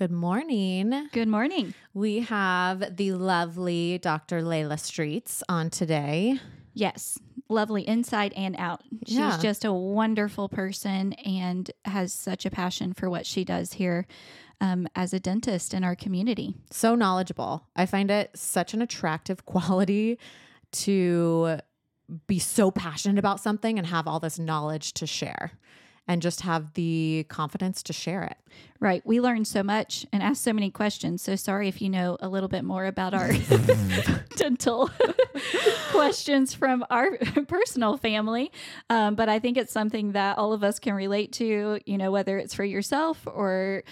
Good morning. Good morning. We have the lovely Dr. Lejla Streets on today. Yes, lovely inside and out. She's Yeah. just a wonderful person and has such a passion for what she does here um, as a dentist in our community. So knowledgeable. I find it such an attractive quality to be so passionate about something and have all this knowledge to share and just have the confidence to share it. Right. We learn so much and ask so many questions. So sorry if you know a little bit more about our dental questions from our personal family. Um, but I think it's something that all of us can relate to, you know, whether it's for yourself or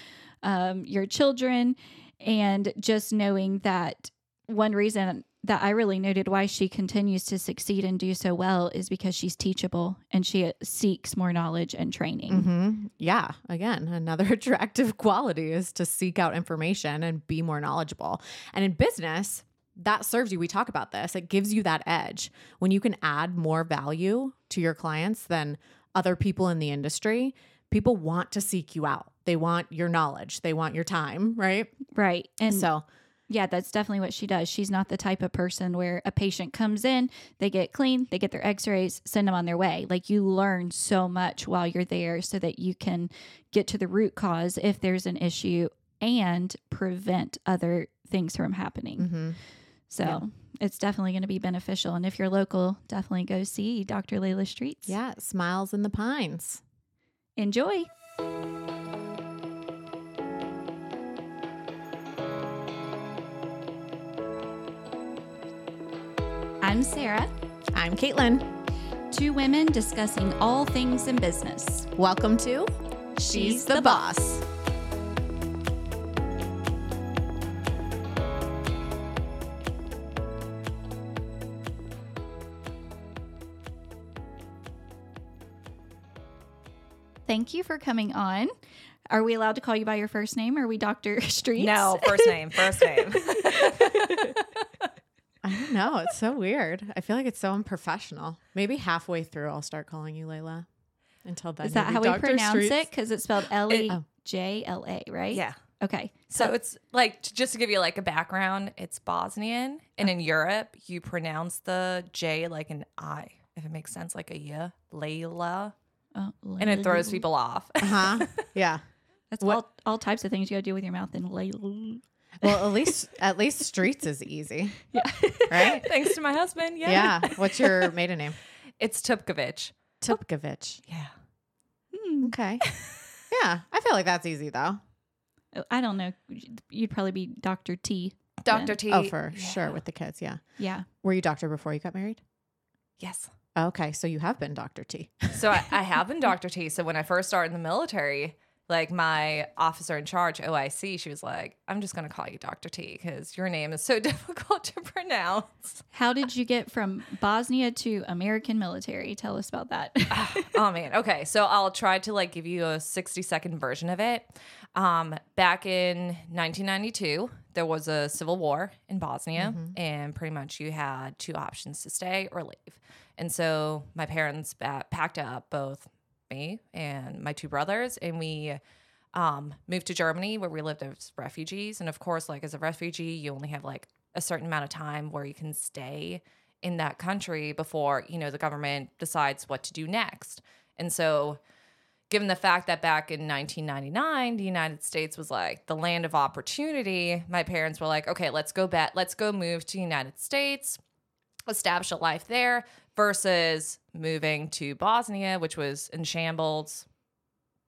um, your children. And just knowing that one reason that I really noted why she continues to succeed and do so well is because she's teachable and she seeks more knowledge and training. hmm Yeah. Again, another attractive quality is to seek out information and be more knowledgeable. And in business, that serves you. We talk about this. It gives you that edge when you can add more value to your clients than other people in the industry. People want to seek you out. They want your knowledge. They want your time, right? Right. And so, Yeah, that's definitely what she does. She's not the type of person where a patient comes in, they get clean, they get their x rays, send them on their way. Like you learn so much while you're there so that you can get to the root cause if there's an issue and prevent other things from happening. mhm. So Yeah. it's definitely going to be beneficial. And if you're local, definitely go see Dr. Lejla Streets. yeah, smiles in the pines. Enjoy. I'm Sarah. I'm Caitlin. Two women discussing all things in business. Welcome to She's the Boss. Thank you for coming on. Are we allowed to call you by your first name? Or are we Dr. Streets? No, first name, first name. I don't know. It's so weird. I feel like it's so unprofessional. Maybe halfway through, I'll start calling you Lejla. Until then, Is that how we pronounce Streets. it? Because it's spelled L E oh. J L A, right? yeah. Okay. So it's like just to give you like a background, it's Bosnian, and in Europe you pronounce the J like an I, if it makes sense, like a yeah, Layla, Oh, and it throws people off. Uh huh. Yeah. That's What- all, all types of things you got to do with your mouth and lay. Well, at least at least Streets is easy, Yeah. right? Thanks to my husband. Yeah. Yeah. What's your maiden name? It's Tupkovich. Tupkovich. Yeah. Hmm. Okay. Yeah, I feel like that's easy though. I don't know. You'd probably be Dr. T. Dr. T. Oh, for Yeah. sure with the kids. Yeah. Yeah. Were you doctor before you got married? Yes. Okay, so you have been Doctor T. So I, I have been Dr. T. So when I first started in the military, like my officer in charge, OIC, she was like, I'm just going to call you Dr. T because your name is so difficult to pronounce. How did you get from Bosnia to American military? Tell us about that. oh man. Okay. So I'll try to like give you a 60 second version of it. Um, back in 1992, there was a civil war in Bosnia, and pretty much you had two options to stay or leave. And so my parents ba- packed up both me and my two brothers, and we um, moved to Germany where we lived as refugees. And of course, like as a refugee, you only have like a certain amount of time where you can stay in that country before, you know, the government decides what to do next. And so, given the fact that back in 1999, the United States was like the land of opportunity, my parents were like, okay, let's go back, let's go move to the United States, establish a life there versus moving to Bosnia, which was in shambles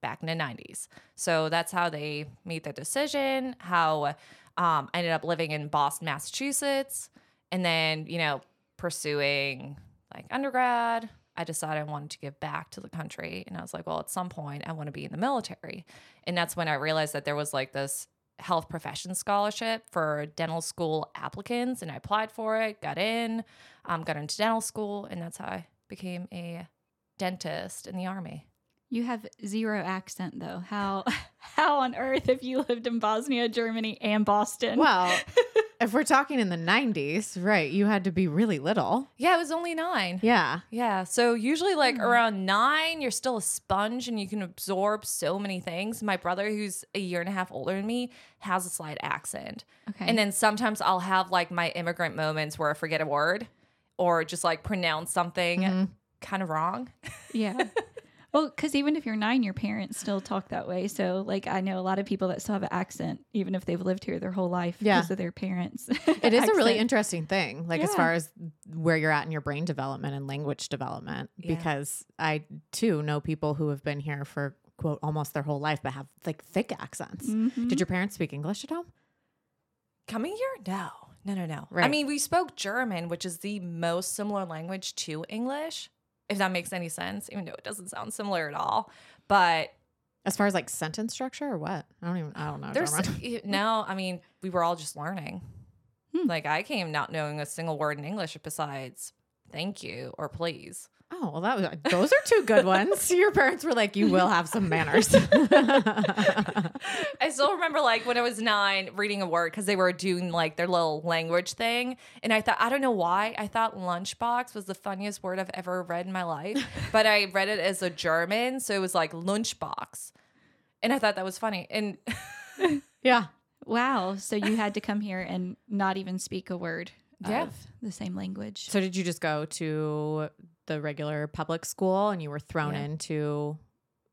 back in the 90s. So that's how they made their decision, how um, I ended up living in Boston, Massachusetts, and then, you know, pursuing like undergrad. I decided I wanted to give back to the country. And I was like, well, at some point, I want to be in the military. And that's when I realized that there was like this health profession scholarship for dental school applicants. And I applied for it, got in, um, got into dental school. And that's how I became a dentist in the Army. You have zero accent though. How how on earth have you lived in Bosnia, Germany, and Boston? Well, if we're talking in the 90s, right, you had to be really little. Yeah, it was only nine. Yeah. Yeah. So usually, like hmm. around nine, you're still a sponge and you can absorb so many things. My brother, who's a year and a half older than me, has a slight accent. Okay. And then sometimes I'll have like my immigrant moments where I forget a word or just like pronounce something mm-hmm. kind of wrong. Yeah. Well, because even if you're nine, your parents still talk that way. So, like, I know a lot of people that still have an accent, even if they've lived here their whole life Yeah. because of their parents. It is a really interesting thing, like as far as where you're at in your brain development and language development, Yeah. because I too know people who have been here for quote almost their whole life, but have like thick accents. Mhm. Did your parents speak English at home? Coming here? No. No, no, no. I mean, we spoke German, which is the most similar language to English, if that makes any sense, even though it doesn't sound similar at all. But As far as like sentence structure or what? I don't even. I don't know. There's no, I mean, we were all just learning. Hmm. Like I came not knowing a single word in English besides thank you or please. Oh well, that was uh, those are two good ones. Your parents were like, "You will have some manners." I still remember like when I was nine reading a word because they were doing like their little language thing. And I thought, I don't know why, I thought lunchbox was the funniest word I've ever read in my life. but I read it as a German. So it was like lunchbox. And I thought that was funny. And yeah, Wow. So you had to come here and not even speak a word Yeah. of the same language. So did you just go to the regular public school and you were thrown Yeah. into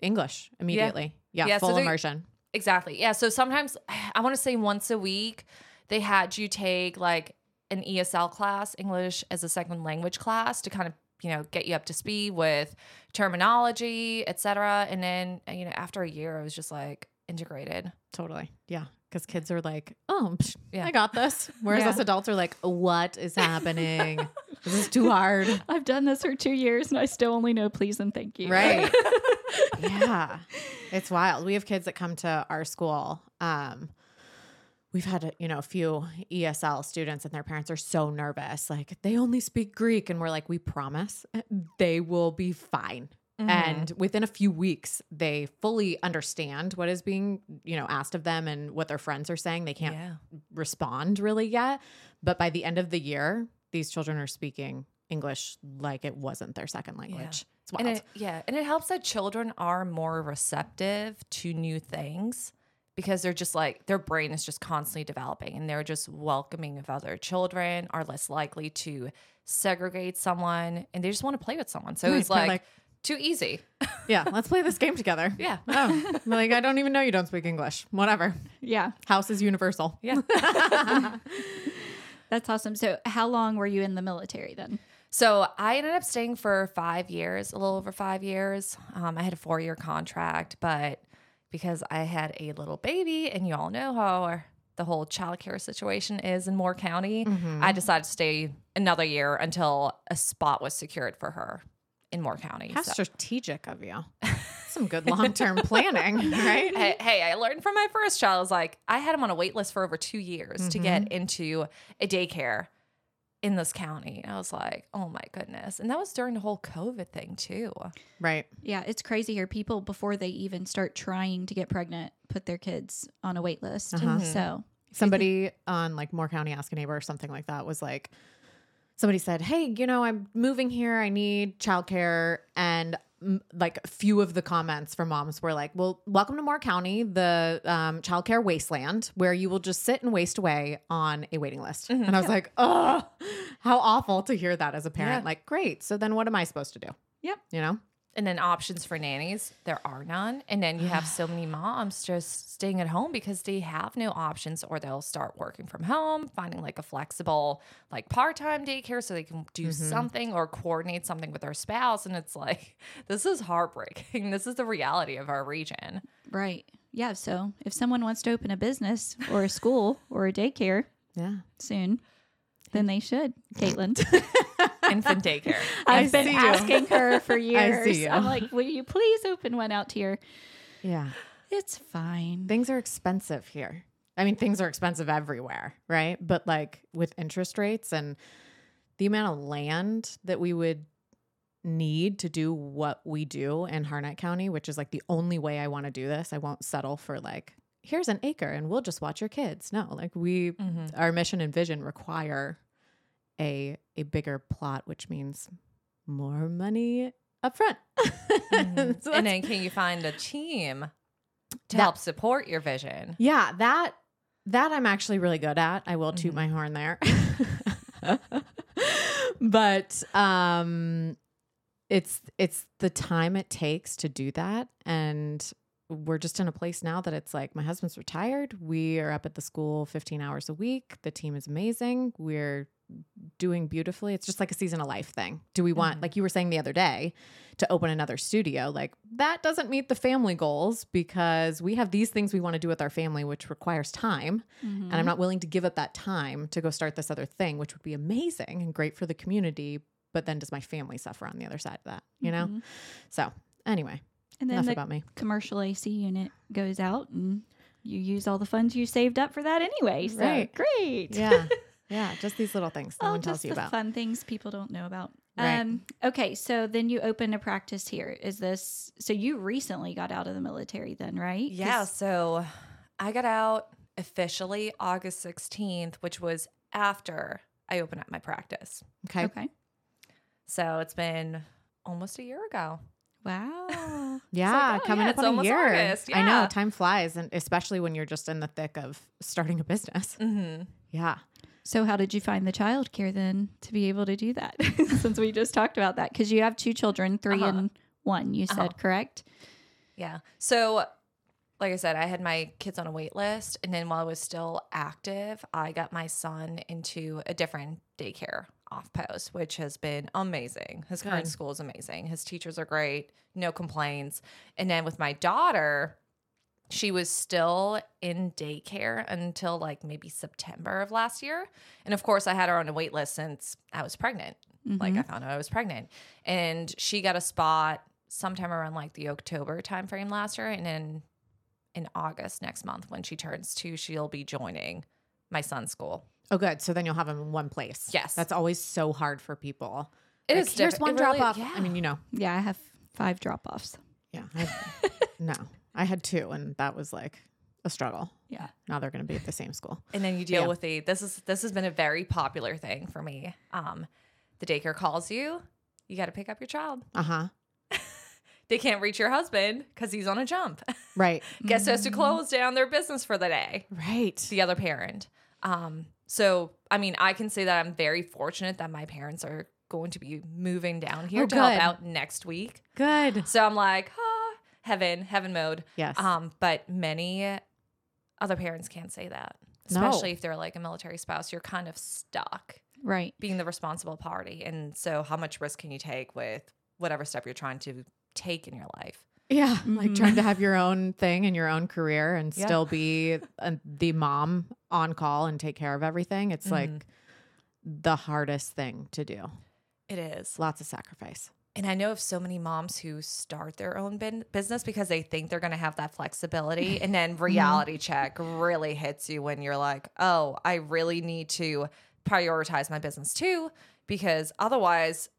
English immediately? Yeah, Yeah, so full they- immersion. Exactly. Yeah. So sometimes I want to say once a week, they had you take like an ESL class, English as a second language class, to kind of you know get you up to speed with terminology, etc. And then you know after a year, I was just like integrated. Totally. Yeah. Because kids are like, oh, psh, Yeah. I got this. Whereas Yeah. us adults are like, what is happening? this is too hard. I've done this for two years and I still only know please and thank you. Right. yeah. It's wild. We have kids that come to our school. Um, we've had, you know, a few ESL students and their parents are so nervous. Like they only speak Greek. And we're like, we promise they will be fine. Mm-hmm. And within a few weeks, they fully understand what is being, you know, asked of them and what their friends are saying. They can't yeah, respond really yet. But by the end of the year, these children are speaking English like it wasn't their second language. It's wild. and it, yeah, and it helps that children are more receptive to new things because they're just like their brain is just constantly developing and they're just welcoming of other children are less likely to segregate someone and they just want to play with someone so Right, it's like, like- too easy yeah, let's play this game together. yeah Oh, like I don't even know you don't speak English. Whatever. Yeah. House is universal. yeah That's awesome. So how long were you in the military then? so i ended up staying for five years a little over five years um, i had a four year contract but because i had a little baby and you all know how our, the whole childcare situation is in moore county Mm-hmm. I decided to stay another year until a spot was secured for her in Moore County. How So- strategic of you. Some good long term planning, right? Hey, hey, I learned from my first child. I was like, I had him on a wait list for over two years to get into a daycare in this county. I was like, oh my goodness. And that was during the whole COVID thing, too. Right. Yeah, it's crazy here. People before they even start trying to get pregnant put their kids on a wait list. Uh-huh. So Somebody on like Moore County Ask a Neighbor or something like that was like, somebody said, Hey, you know, I'm moving here. I need childcare. And mm, like a few of the comments from moms were like, Well, welcome to Moore County, the um, childcare wasteland, where you will just sit and waste away on a waiting list. And I was like, Oh, how awful to hear that as a parent. Yeah. Like, great. So then what am I supposed to do? Yep. You know? And then options for nannies, there are none. And then you have so many moms just staying at home because they have no options or they'll start working from home, finding like a flexible, like part time daycare so they can do mm-hmm. something or coordinate something with their spouse. And it's like, this is heartbreaking. This is the reality of our region. right. Yeah. So if someone wants to open a business or a school or a daycare Yeah. soon, then they should, Caitlin. Infant daycare. I I've been see you. asking her for years. you. I'm like, will you please open one out here? Yeah. It's fine. Things are expensive here. I mean, things are expensive everywhere, right? But like with interest rates and the amount of land that we would need to do what we do in Harnett County, which is like the only way I want to do this, I won't settle for like here's an acre and we'll just watch your kids. No, like we Mm-hmm. our mission and vision require a a bigger plot, which means more money up front. Mhm. So and then can you find a team to That- help support your vision? yeah, that that I'm actually really good at. I will toot Mhm. my horn there. but um it's it's the time it takes to do that and we're just in a place now that it's like my husband's retired. We are up at the school 15 hours a week. The team is amazing. We're doing beautifully. It's just like a season of life thing. Do we want, Mhm. like you were saying the other day, to open another studio? Like that doesn't meet the family goals because we have these things we want to do with our family, which requires time. Mhm. And I'm not willing to give up that time to go start this other thing, which would be amazing and great for the community. But then does my family suffer on the other side of that? You know? Mhm. So, anyway, And then enough the about me. commercial AC unit goes out and you use all the funds you saved up for that anyway. So Right. great. Yeah. yeah. Just these little things no Oh, one tells just you the about. fun things people don't know about. Right. Um, okay, so then you opened a practice here. Is this so? You recently got out of the military, then, right? Yeah, so I got out officially August 16th, which was after I opened up my practice. Okay. Okay. So it's been almost a year ago. Wow. Yeah, like, oh, coming yeah, up it's on a year. August, I know time flies, and especially when you're just in the thick of starting a business. Mm-hmm. Yeah. So, how did you find the childcare then to be able to do that? Since we just talked about that, because you have two children, 3 Uh-huh. and one. You said Uh-huh. correct? Yeah. So, like I said, I had my kids on a wait list. And then while I was still active, I got my son into a different daycare off post, which has been amazing. His current school is amazing. His teachers are great, no complaints. And then with my daughter, she was still in daycare until like maybe September of last year. And of course, I had her on a wait list since I was pregnant. Like Mhm. I found out I was pregnant, and she got a spot sometime around like the October timeframe last year, and then in August next month when she turns two, she'll be joining my son's school. Oh, good. So then you'll have them in one place. Yes. That's always so hard for people. It Like, is here's diff- one it drop really- off. yeah. I mean, you know, yeah, I have five drop offs. yeah. I, no, I had two, and that was like a struggle. Yeah. Now they're going to be at the same school. and then you deal Yeah. with the this is this has been a very popular thing for me. Um, the daycare calls you, you got to pick up your child. Uh huh. They can't reach your husband because he's on a jump. Right. Guess who has Mm-hmm. to close down their business for the day? Right. the other parent. Um, so I mean, I can say that I'm very fortunate that my parents are going to be moving down here Oh, to help out next week. Good. So I'm like, ah, heaven, heaven mode. Yes. Um, but many other parents can't say that, No. especially if they're like a military spouse. You're kind of stuck Right. being the responsible party, and so how much risk can you take with whatever step you're trying to take in your life? Yeah, like trying to have your own thing and your own career and Yeah. still be uh, the mom on call and take care of everything. It's like Mhm. the hardest thing to do. It is. Lots of sacrifice. And I know of so many moms who start their own bin- business because they think they're going to have that flexibility. And then mm-hmm. reality check really hits you when you're like, oh, I really need to prioritize my business too, because otherwise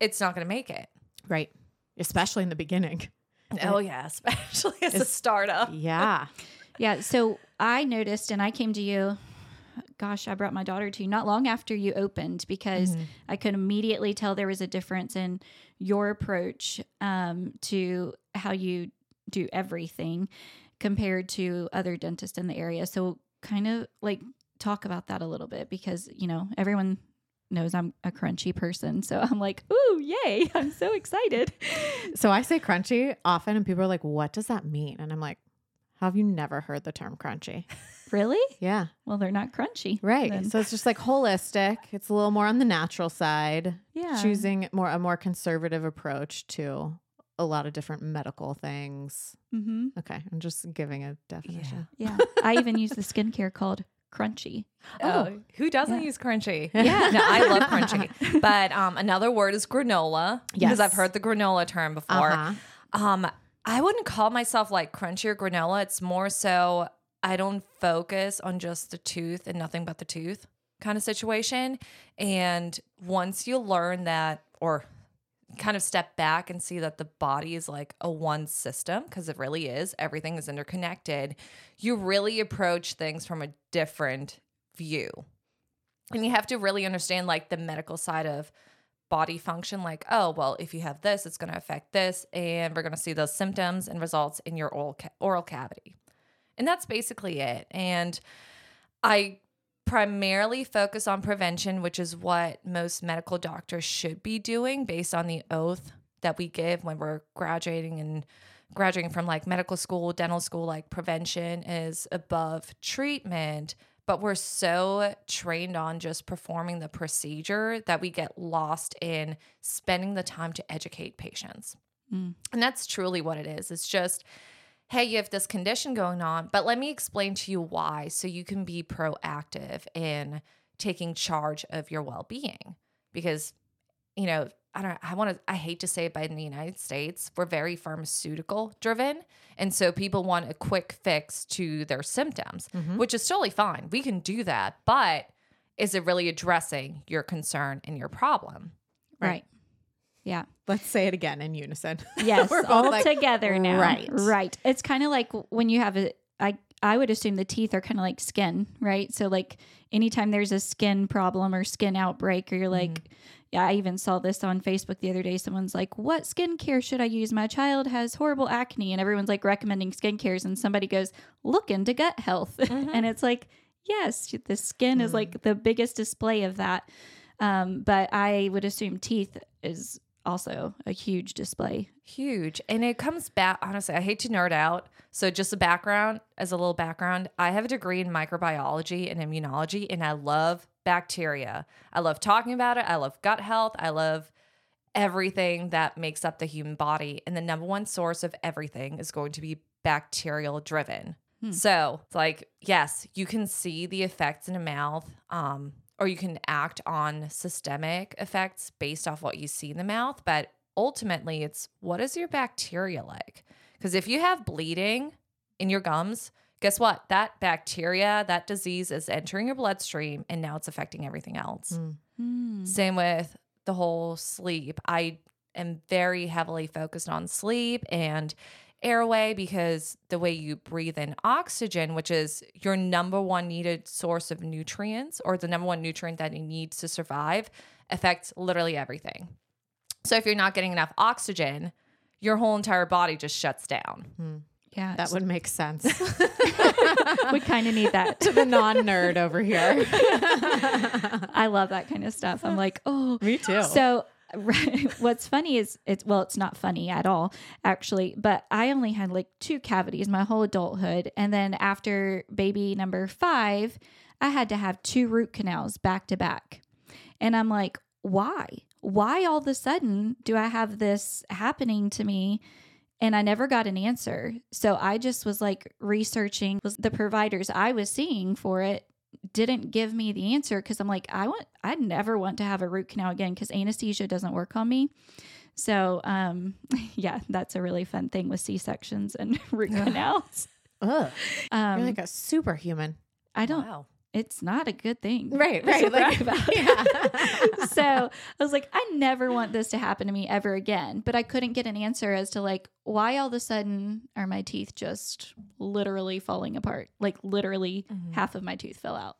it's not going to make it. Right. Especially in the beginning. Oh, yeah, especially as a startup. Yeah. Yeah. So I noticed, and I came to you. Gosh, I brought my daughter to you not long after you opened because Mhm. I could immediately tell there was a difference in your approach um, to how you do everything compared to other dentists in the area. So, kind of like talk about that a little bit because, you know, everyone knows I'm a crunchy person. So I'm like, ooh, yay. I'm so excited. So I say crunchy often, and people are like, what does that mean? And I'm like, have you never heard the term crunchy? really? Yeah. Well, they're not crunchy. Right. then. So it's just like holistic. It's a little more on the natural side. Yeah. Choosing more a more conservative approach to a lot of different medical things. Mm-hmm. Okay. I'm just giving a definition. Yeah. I even use the skincare called Crunchy. Oh, who doesn't Yeah. use crunchy? Yeah. no, I love crunchy. But um, another word is granola because I've heard the granola term before. Uh-huh. Um, I wouldn't call myself like crunchy or granola. It's more so I don't focus on just the tooth and nothing but the tooth kind of situation. And once you learn that, or kind of step back and see that the body is like a one system because it really is. Everything is interconnected. You really approach things from a different view. And you have to really understand like the medical side of body function like oh well if you have this it's going to affect this and we're going to see those symptoms and results in your oral ca- oral cavity. And that's basically it. And i primarily focus on prevention which is what most medical doctors should be doing based on the oath that we give when we're graduating and graduating from like medical school dental school like prevention is above treatment but we're so trained on just performing the procedure that we get lost in spending the time to educate patients. Mm. And that's truly what it is. It's just, hey, you have this condition going on, but let me explain to you why so you can be proactive in taking charge of your well being. Because, you know, I don't I want to I hate to say it but in the United States, we're very pharmaceutical driven. And so people want a quick fix to their symptoms, mm-hmm. which is totally fine. We can do that, but is it really addressing your concern and your problem? Right. Yeah. Let's say it again in unison. Yes. We're all like, together now. right. Right. It's kind of like when you have a, I, I would assume the teeth are kind of like skin, right? So, like, anytime there's a skin problem or skin outbreak, or you're mm-hmm. like, yeah, I even saw this on Facebook the other day. Someone's like, What skincare should I use? My child has horrible acne. And everyone's like recommending skincares. And somebody goes, Look into gut health. Mm-hmm. and it's like, Yes, the skin is mm-hmm. like the biggest display of that. Um, but I would assume teeth is also a huge display. Huge. And it comes back, honestly, I hate to nerd out. So, just a background, as a little background, I have a degree in microbiology and immunology, and I love bacteria. I love talking about it. I love gut health. I love everything that makes up the human body. And the number one source of everything is going to be bacterial driven. So, it's like, yes, you can see the effects in a mouth. Um, or you can act on systemic effects based off what you see in the mouth. But ultimately, it's what is your bacteria like? Because if you have bleeding in your gums, guess what? That bacteria, that disease is entering your bloodstream and now it's affecting everything else. Hmm. Hmm. Same with the whole sleep. I am very heavily focused on sleep and airway because the way you breathe in oxygen, which is your number one needed source of nutrients or the number one nutrient that you need to survive, affects literally everything. So if you're not getting enough oxygen, your whole entire body just shuts down. Hmm. Yeah. That would make sense we kind of need that. to the non nerd over here. I love that kind of stuff. I'm like, oh, Me too. So right, what's funny is it's well, it's not funny at all, actually. But I only had like two cavities my whole adulthood, and then after baby number five, I had to have two root canals back to back, and I'm like, why? Why all of a sudden do I have this happening to me? And I never got an answer. So I just was like researching the providers I was seeing for it didn't give me the answer because I'm like, I want, I never want to have a root canal again because anesthesia doesn't work on me. So, um, yeah, that's a really fun thing with C sections and root canals. Ugh, Um, you're like a superhuman. I don't. Wow. It's not a good thing, Right, right. Like, about. yeah. so I was like, I never want this to happen to me ever again. But I couldn't get an answer as to like why all of a sudden are my teeth just literally falling apart? Like literally mm-hmm. half of my tooth fell out.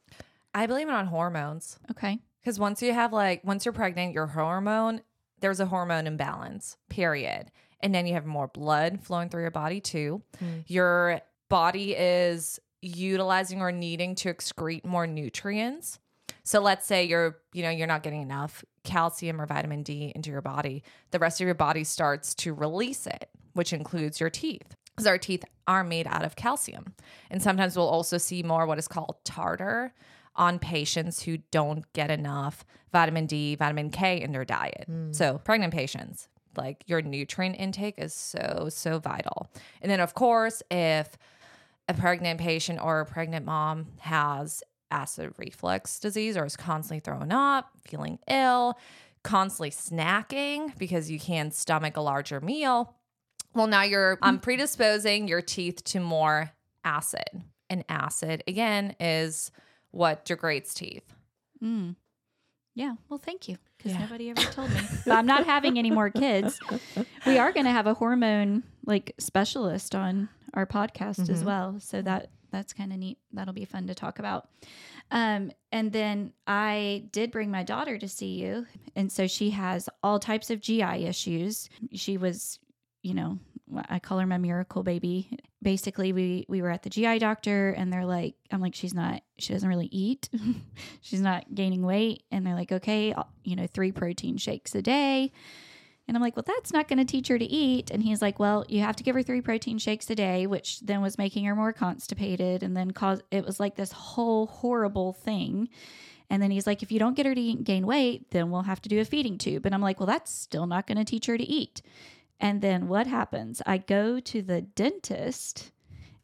I blame it on hormones. Okay. Because once you have like once you're pregnant, your hormone there's a hormone imbalance. Period. And then you have more blood flowing through your body too. Mm. Your body is utilizing or needing to excrete more nutrients. So let's say you're, you know, you're not getting enough calcium or vitamin D into your body. The rest of your body starts to release it, which includes your teeth. Because our teeth are made out of calcium. And sometimes we'll also see more what is called tartar on patients who don't get enough vitamin D, vitamin K in their diet. Hmm. So, pregnant patients, like your nutrient intake is so, so vital. And then, of course, if a pregnant patient or a pregnant mom has acid reflux disease or is constantly throwing up, feeling ill, constantly snacking because you can't stomach a larger meal, well, now you're um, predisposing your teeth to more acid. And acid, again, is what degrades teeth. Mm. Yeah, well, thank you because Yeah. nobody ever told me. But I'm not having any more kids. We are going to have a hormone like specialist on our podcast as Mhm. well, so that that's kind of neat. That'll be fun to talk about. Um, and then I did bring my daughter to see you, and so she has all types of GI issues. She was, you know, I call her my miracle baby. Basically, we we were at the GI doctor, and they're like, I'm like, she's not, she doesn't really eat, she's not gaining weight, and they're like, okay, you know, three protein shakes a day. And I'm like, well, that's not going to teach her to eat. And he's like, well, you have to give her three protein shakes a day, which then was making her more constipated. And then cause it was like this whole horrible thing. And then he's like, if you don't get her to gain weight, then we'll have to do a feeding tube. And I'm like, well, that's still not going to teach her to eat. And then what happens? I go to the dentist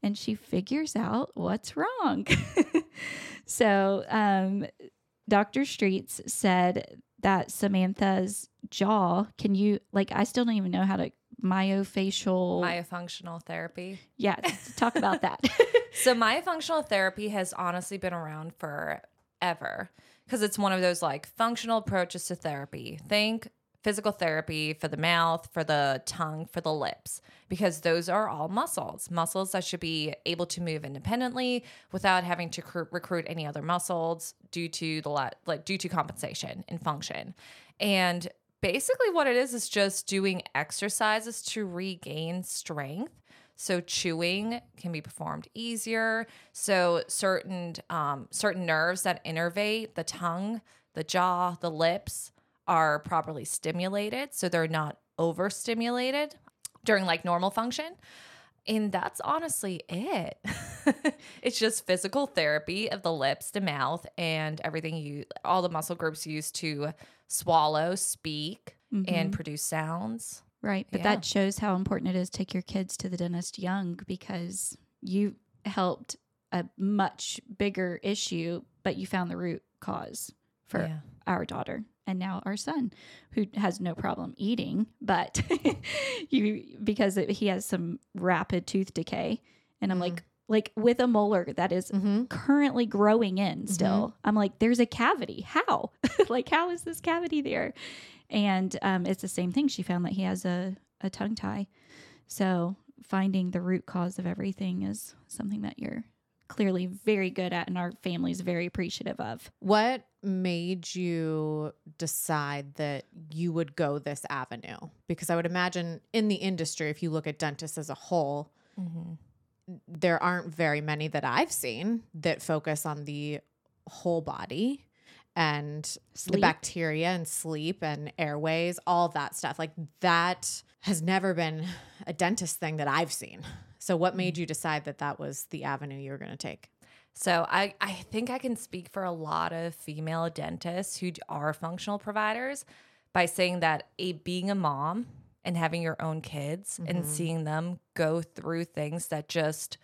and she figures out what's wrong. so, um, Dr. Streets said that Samantha's jaw, can you, like, I still don't even know how to myofacial. Myofunctional therapy. yeah, talk about that. So myofunctional therapy has honestly been around forever because it's one of those like functional approaches to therapy. Think physical therapy for the mouth, for the tongue, for the lips, because those are all muscles, muscles that should be able to move independently without having to cr- recruit any other muscles due to the la- like due to compensation and function. And basically what it is is just doing exercises to regain strength so chewing can be performed easier. So certain um, certain nerves that innervate the tongue, the jaw, the lips are properly stimulated, so they're not overstimulated during like normal function. And that's honestly it. it's just physical therapy of the lips, the mouth, and everything you all the muscle groups used to swallow, speak, and mm-hmm. produce sounds. Right. But Yeah. that shows how important it is to take your kids to the dentist young because you helped a much bigger issue, but you found the root cause for Yeah. our daughter and now our son who has no problem eating, but you because it, he has some rapid tooth decay and I'm like like with a molar that is Mm-hmm. currently growing in still. I'm like, there's a cavity. How? like, how is this cavity there? And um, it's the same thing. She found that he has a, a tongue tie. So finding the root cause of everything is something that you're clearly very good at and our family's very appreciative of. What made you decide that you would go this avenue? Because I would imagine in the industry, if you look at dentists as a whole, mm-hmm. there aren't very many that I've seen that focus on the whole body and the bacteria and sleep and airways, all that stuff. Like that has never been a dentist thing that I've seen. So, what made mm. you decide that that was the avenue you were going to take? So I, I think I can speak for a lot of female dentists who are functional providers by saying that a being a mom and having your own kids and mm-hmm. seeing them go through things that just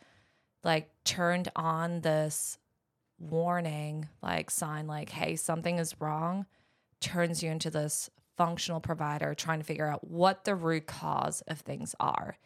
like turned on this warning like sign like hey something is wrong turns you into this functional provider trying to figure out what the root cause of things are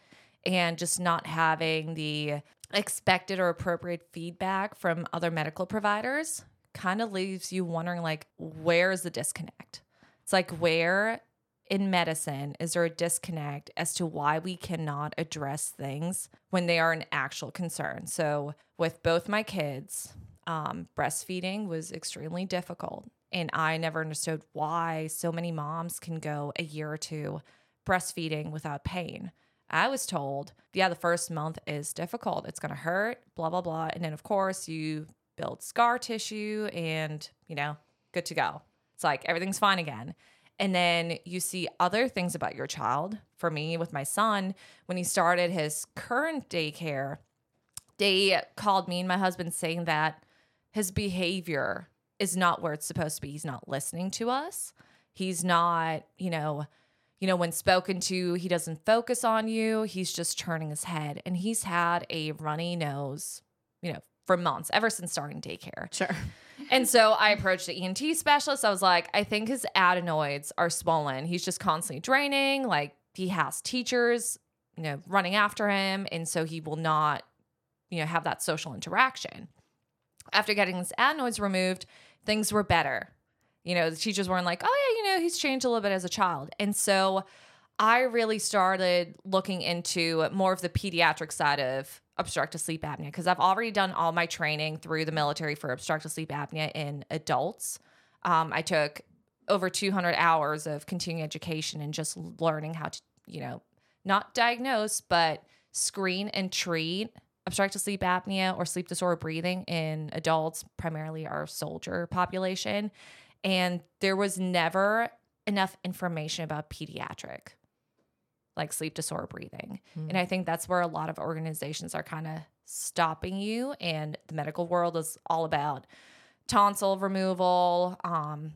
and just not having the expected or appropriate feedback from other medical providers kind of leaves you wondering like where is the disconnect? It's like where in medicine is there a disconnect as to why we cannot address things when they are an actual concern? So with both my kids um, breastfeeding was extremely difficult and i never understood why so many moms can go a year or two breastfeeding without pain I was told, yeah, the first month is difficult. It's going to hurt, blah, blah, blah. And then, of course, you build scar tissue and, you know, good to go. It's like everything's fine again. And then you see other things about your child. For me, with my son, when he started his current daycare, they called me and my husband saying that his behavior is not where it's supposed to be. He's not listening to us. He's not, you know, you know, when spoken to, he doesn't focus on you. He's just turning his head. And he's had a runny nose, you know, for months, ever since starting daycare. Sure. And so I approached the ENT specialist. I was like, I think his adenoids are swollen. He's just constantly draining. Like he has teachers, you know, running after him. And so he will not, you know, have that social interaction. After getting his adenoids removed, things were better. You know, the teachers weren't like, oh, yeah, you he's changed a little bit as a child. And so I really started looking into more of the pediatric side of obstructive sleep apnea because I've already done all my training through the military for obstructive sleep apnea in adults. Um, I took over 200 hours of continuing education and just learning how to, you know, not diagnose, but screen and treat obstructive sleep apnea or sleep disorder breathing in adults, primarily our soldier population. And there was never enough information about pediatric, like sleep disorder breathing. And I think that's where a lot of organizations are kind of stopping you. And the medical world is all about tonsil removal, um,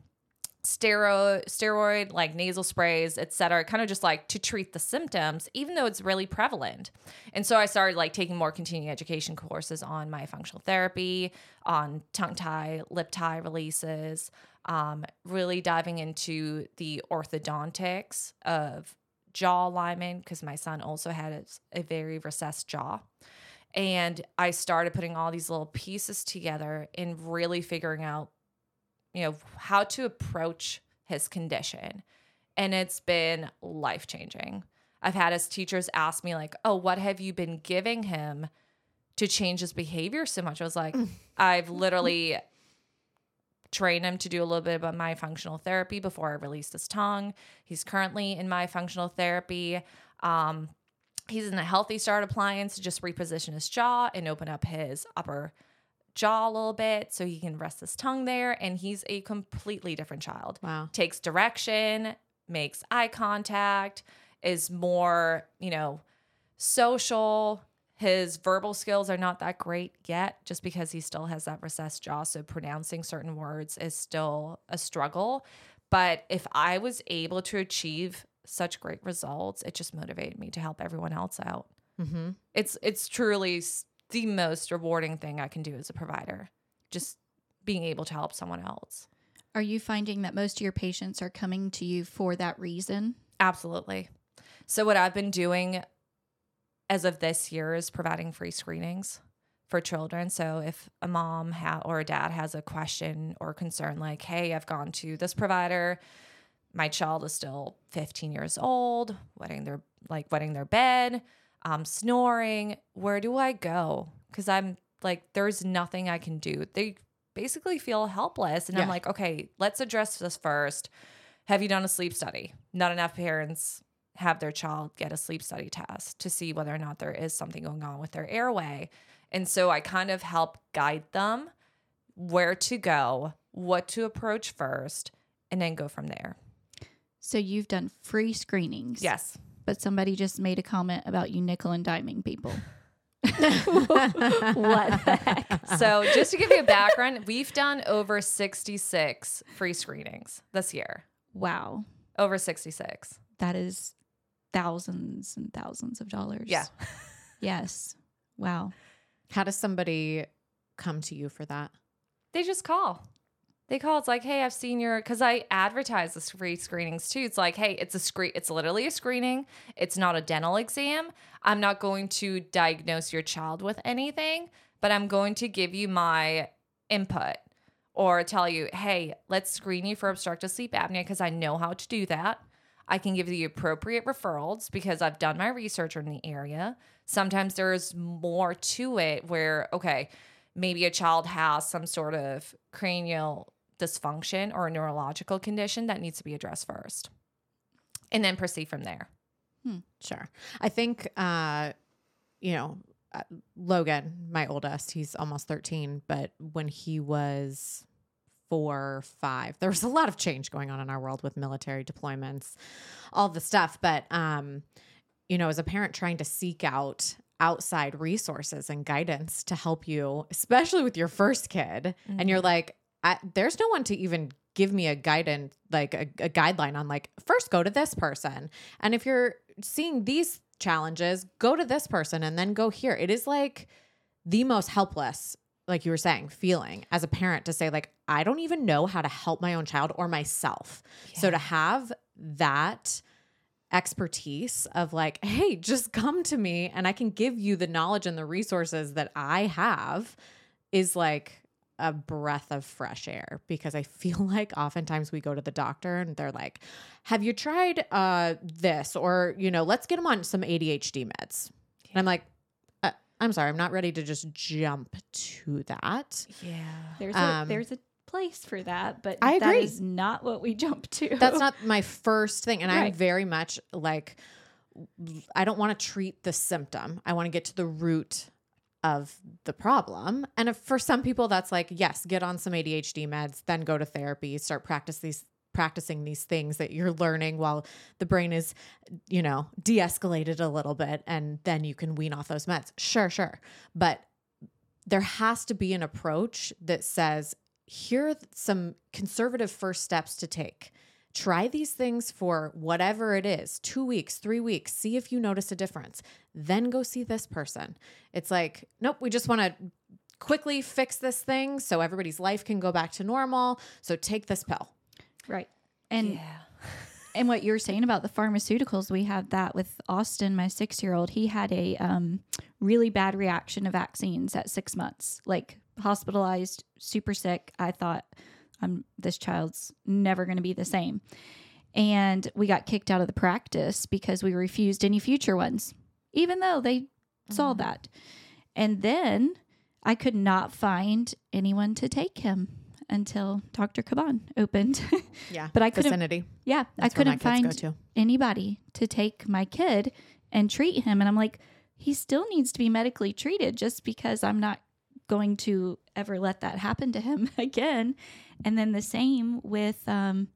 steroid, steroid like nasal sprays, et cetera, kind of just like to treat the symptoms, even though it's really prevalent. And so I started like taking more continuing education courses on myofunctional therapy, on tongue tie, lip tie releases, um, really diving into the orthodontics of jaw alignment because my son also had a, a very recessed jaw. And I started putting all these little pieces together and really figuring out you know, how to approach his condition. And it's been life changing. I've had his teachers ask me, like, oh, what have you been giving him to change his behavior so much? I was like, I've literally trained him to do a little bit of myofunctional therapy before I released his tongue. He's currently in myofunctional therapy. Um, he's in a healthy start appliance to just reposition his jaw and open up his upper jaw a little bit so he can rest his tongue there. And he's a completely different child. Wow. Takes direction, makes eye contact, is more, you know, social. His verbal skills are not that great yet, just because he still has that recessed jaw. So pronouncing certain words is still a struggle. But if I was able to achieve such great results, it just motivated me to help everyone else out. Mm-hmm. It's it's truly the most rewarding thing I can do as a provider. Just being able to help someone else. Are you finding that most of your patients are coming to you for that reason? Absolutely. So what I've been doing as of this year is providing free screenings for children. So if a mom ha- or a dad has a question or concern like, "Hey, I've gone to this provider, my child is still 15 years old, wetting their like wetting their bed, um, snoring, where do I go?" Cuz I'm like there's nothing I can do. They basically feel helpless and I'm like, "Okay, let's address this first. Have you done a sleep study? Not enough parents have their child get a sleep study test to see whether or not there is something going on with their airway. And so I kind of help guide them where to go, what to approach first, and then go from there. So you've done free screenings. Yes. But somebody just made a comment about you nickel and diming people. what the heck? So just to give you a background, we've done over 66 free screenings this year. Wow. Over 66. That is thousands and thousands of dollars. Yeah. Yes. Wow. How does somebody come to you for that? They just call. They call. It's like, hey, I've seen your because I advertise the free screenings too. It's like, hey, it's a screen. It's literally a screening. It's not a dental exam. I'm not going to diagnose your child with anything, but I'm going to give you my input or tell you, hey, let's screen you for obstructive sleep apnea because I know how to do that. I can give you the appropriate referrals because I've done my research in the area. Sometimes there's more to it where, okay, maybe a child has some sort of cranial dysfunction or a neurological condition that needs to be addressed first and then proceed from there. Sure. I think, uh, you know, uh, Logan, my oldest, he's almost 13, but when he was four, five, there was a lot of change going on in our world with military deployments, all the stuff. But, um, you know, as a parent trying to seek out outside resources and guidance to help you, especially with your first kid, and you're like, I, there's no one to even give me a guidance, like a, a guideline on like, first go to this person. And if you're seeing these challenges, go to this person and then go here. It is like the most helpless, like you were saying, feeling as a parent to say, like, I don't even know how to help my own child or myself. So to have that expertise of like, hey, just come to me and I can give you the knowledge and the resources that I have is like a breath of fresh air because I feel like oftentimes we go to the doctor and they're like, "Have you tried uh this or, you know, let's get them on some ADHD meds." And I'm like, uh, "I'm sorry, I'm not ready to just jump to that." Yeah. There's Um, a there's a place for that, but I agree. is not what we jump to. That's not my first thing and I'm very much like I don't want to treat the symptom. I want to get to the root of the problem. And if, for some people, that's like, yes, get on some ADHD meds, then go to therapy, start practice these practicing these things that you're learning while the brain is, you know, de-escalated a little bit, and then you can wean off those meds. Sure, sure, but there has to be an approach that says, here are some conservative first steps to take. Try these things for whatever it is two weeks, three weeks, see if you notice a difference. Then go see this person. It's like, nope, we just want to quickly fix this thing so everybody's life can go back to normal. So take this pill. right. And yeah. and what you're saying about the pharmaceuticals, we have that with Austin, my six year old. He had a um, really bad reaction to vaccines at six months, like hospitalized, super sick. I thought, I'm this child's never going to be the same. And we got kicked out of the practice because we refused any future ones, even though they saw mm. that. And then I could not find anyone to take him until Dr. Caban opened. Yeah. But I couldn't- Vicinity. yeah, That's I couldn't find to. anybody to take my kid and treat him. And I'm like, he still needs to be medically treated just because I'm not going to ever let that happen to him again. And then the same with um,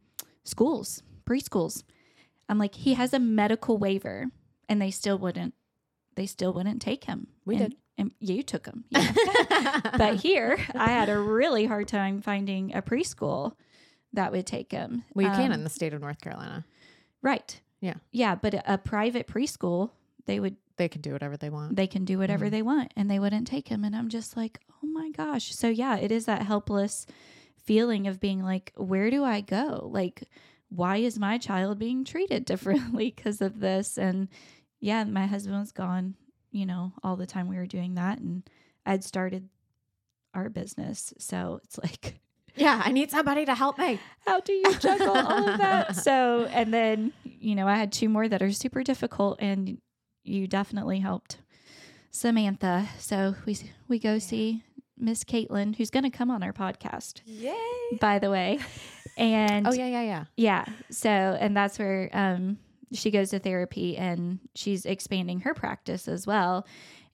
schools, preschools. I'm like, he has a medical waiver, and they still wouldn't. They still wouldn't take him. We And- did. and you took him. Yeah. but here, I had a really hard time finding a preschool that would take him. well, you can Um, in the state of North Carolina. Right. Yeah. Yeah, but a, a private preschool, they would They can do whatever they want. they can do whatever Mhm. they want and they wouldn't take him and I'm just like, "Oh my gosh." So yeah, it is that helpless feeling of being like, "Where do I go?" Like, why is my child being treated differently because of this? And yeah, my husband was gone, you know, all the time we were doing that and I'd started our business. So it's like yeah, I need somebody to help me. how do you juggle all of that? So, and then, you know, I had two more that are super difficult and you definitely helped Samantha. So we, we go see Miss Caitlin, who's going to come on our podcast, Yay. by the way. And Oh yeah, yeah, yeah. yeah. So, and that's where um, she goes to therapy and she's expanding her practice as well.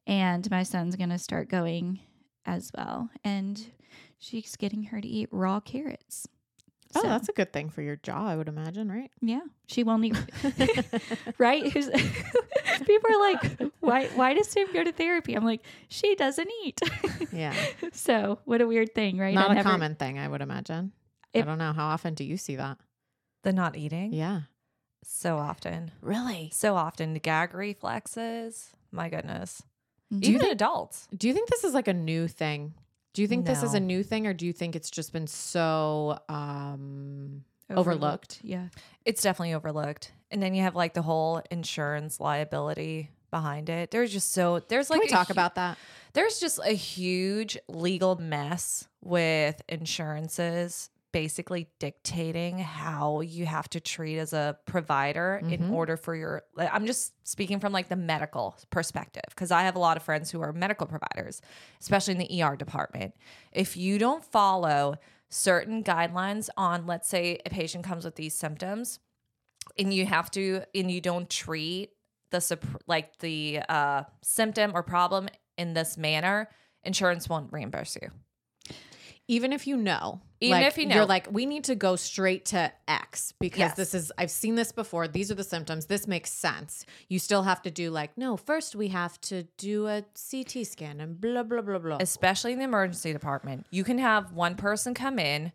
And my son's going to start going as well. And she's getting her to eat raw carrots. Oh, So- that's a good thing for your jaw, I would imagine, right? yeah, she won't eat. right? People are like, why? Why does Sam go to therapy? I'm like, she doesn't eat. yeah. so what a weird thing, right? Not I a never- common thing, I would imagine. I don't know. How often do you see that? The not eating. Yeah. So often. Really? So often. The gag reflexes. My goodness. Do you Even think- adults. Do you think this is like a new thing? Do you think this is a new thing or do you think it's just been so um overlooked? Yeah. It's definitely overlooked. And then you have like the whole insurance liability behind it. There's just so there's Can like we talk hu- about that? there's just a huge legal mess with insurances basically dictating how you have to treat as a provider in Mhm. order for your I'm just speaking from like the medical perspective because I have a lot of friends who are medical providers, especially in the ER department. If you don't follow certain guidelines on let's say a patient comes with these symptoms and you have to and you don't treat the like the uh, symptom or problem in this manner, insurance won't reimburse you. Even if you know. Even like, if you know. You're like, we need to go straight to X because Yes. this is, I've seen this before. These are the symptoms. This makes sense. You still have to do like, no, first we have to do a CT scan and blah, blah, blah, blah. Especially in the emergency department, you can have one person come in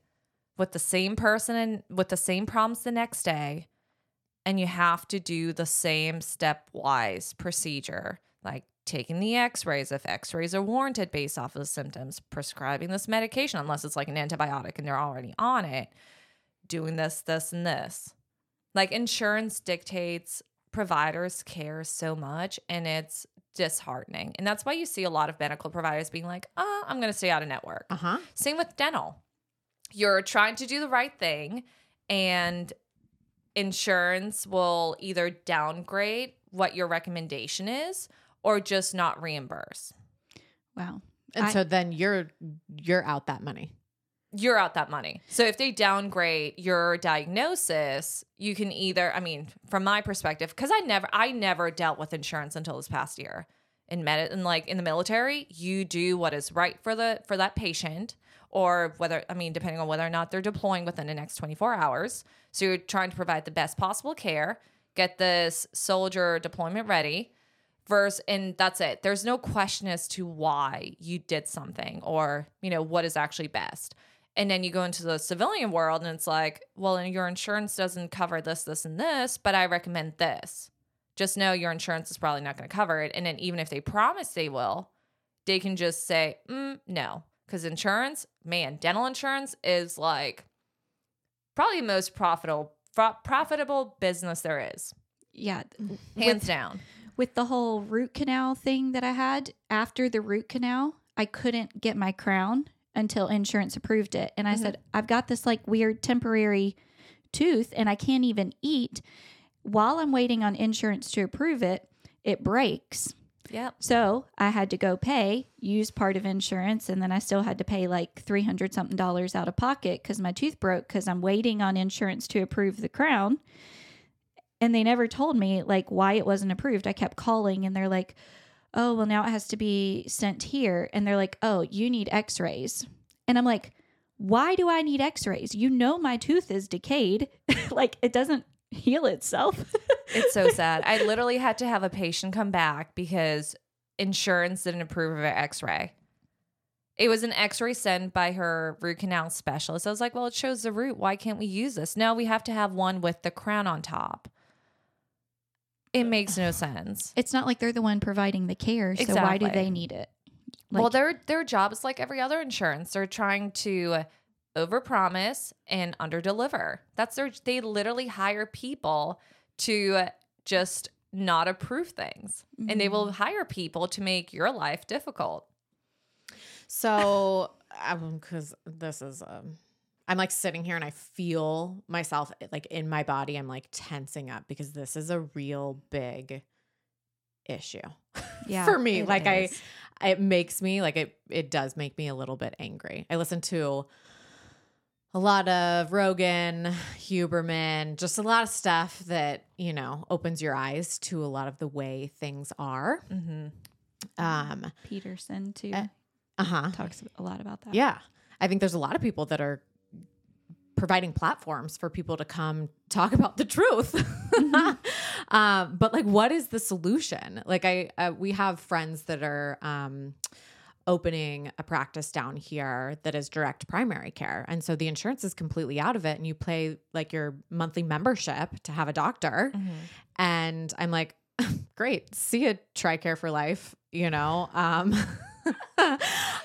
with the same person and with the same problems the next day, and you have to do the same stepwise procedure, like taking the X-rays if X-rays are warranted based off of the symptoms, prescribing this medication unless it's like an antibiotic and they're already on it, doing this, this, and this. Like insurance dictates providers care so much, and it's disheartening. And that's why you see a lot of medical providers being like, oh, I'm going to stay out of network. Uh huh. Same with dental. You're trying to do the right thing, and insurance will either downgrade what your recommendation is or just not reimburse. Wow. And I- so then you're you're out that money. You're out that money. So if they downgrade your diagnosis, you can either, I mean, from my perspective, because I never I never dealt with insurance until this past year. In med and like in the military, you do what is right for the for that patient, or whether I mean, depending on whether or not they're deploying within the next 24 hours. So you're trying to provide the best possible care, get this soldier deployment ready, verse and that's it. There's no question as to why you did something or you know what is actually best. And then you go into the civilian world and it's like well your insurance doesn't cover this this and this but i recommend this. Just know your insurance is probably not going to cover it. And then even if they promise they will they can just say mm, no. Because insurance man dental insurance is like probably the most profitable pro- profitable business there is. Yeah. hands down with the whole root canal thing that I had after the root canal, I couldn't get my crown until insurance approved it. And I Mhm. said, I've got this like weird temporary tooth and I can't even eat. While I'm waiting on insurance to approve it, it breaks. yep So I had to go pay, use part of insurance, and then I still had to pay like 300 something dollars out of pocket because my tooth broke because I'm waiting on insurance to approve the crown. And they never told me like why it wasn't approved. I kept calling and they're like, oh, well, now it has to be sent here. And they're like, oh, you need x rays. And I'm like, why do I need x rays? You know, my tooth is decayed. like it doesn't heal itself. It's so sad. I literally had to have a patient come back because insurance didn't approve of an x ray. It was an x ray sent by her root canal specialist. I was like, well, it shows the root. Why can't we use this? No, we have to have one with the crown on top. It makes no sense. it's not like they're the one providing the care. So why do Exactly. they need it? well, their their job is like every other insurance. They're trying to overpromise and underdeliver. That's their they literally hire people to just not approve things. And they will hire people to make your life difficult. So, because this is, um, I'm like sitting here and I feel myself like in my body. I'm like tensing up because this is a real big issue Yeah, for me. Like is. I, it makes me like it. It does make me a little bit angry. I listen to a lot of Rogan, Huberman, just a lot of stuff that you know opens your eyes to a lot of the way things are. Mm-hmm. Um. Peterson too Uh, Uh huh. talks a lot about that. Yeah. I think there's a lot of people that are providing platforms for people to come talk about the truth. um, but like, what is the solution? Like, I, uh, we have friends that are, um, opening a practice down here that is direct primary care. And so the insurance is completely out of it and you pay like your monthly membership to have a doctor. And I'm like, great, see you TRICARE for life, you know. Um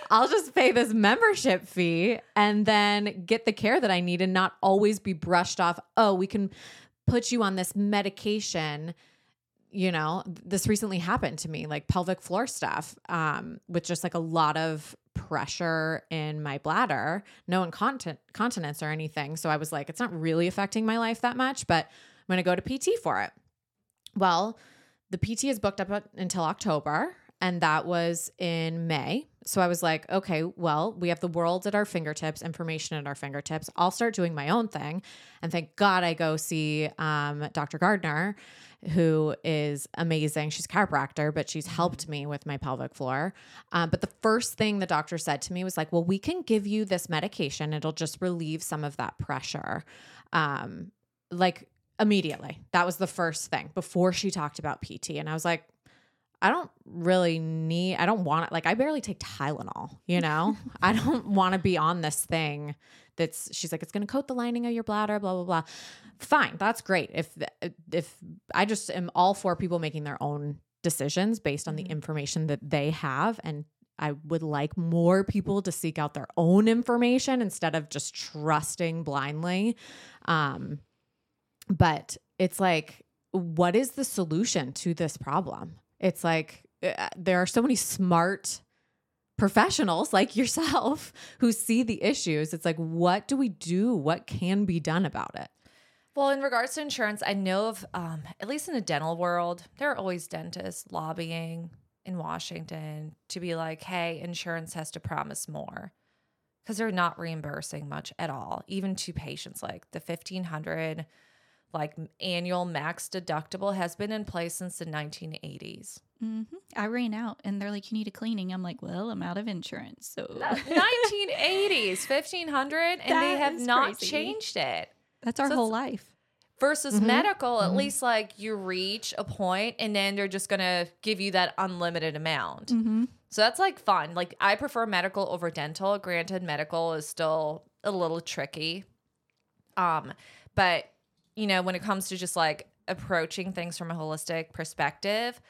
I'll just pay this membership fee and then get the care that I need and not always be brushed off. Oh, we can put you on this medication. You know, this recently happened to me, like pelvic floor stuff, um, with just like a lot of pressure in my bladder, no incontinent continence or anything. So I was like, it's not really affecting my life that much, but I'm going to go to PT for it. Well, the PT is booked up until October, and that was in May. So I was like, okay, well, we have the world at our fingertips, information at our fingertips. I'll start doing my own thing. And thank God I go see um, Dr. Gardner, who is amazing. She's a chiropractor, but she's helped me with my pelvic floor. Um, but the first thing the doctor said to me was like, well, we can give you this medication. It'll just relieve some of that pressure. Um, like immediately. That was the first thing before she talked about PT. And I was like, I don't really need, I don't want it. Like, I barely take Tylenol, you know? I don't want to be on this thing that's, she's like, it's going to coat the lining of your bladder, blah, blah, blah. Fine. That's great. If, if I just am all for people making their own decisions based on the Mhm. information that they have. And I would like more people to seek out their own information instead of just trusting blindly. Um, but it's like, what is the solution to this problem? It's like uh, there are so many smart professionals like yourself who see the issues. It's like, what do we do? What can be done about it? Well, in regards to insurance, I know of, um, at least in the dental world, there are always dentists lobbying in Washington to be like, hey, insurance has to promise more because they're not reimbursing much at all, even to patients. Like the 1500 like annual max deductible has been in place since the 1980s. hmm I ran out and they're like, you need a cleaning. I'm like, well, I'm out of insurance. So 1980s, 1500, and they have not crazy. changed it. that's our So whole life. versus Mhm. medical at Mhm. least like you reach a point and then they're just gonna give you that unlimited amount Mm-hmm. so that's like fun like i prefer medical over dental granted medical is still a little tricky um but you know when it comes to just like approaching things from a holistic perspective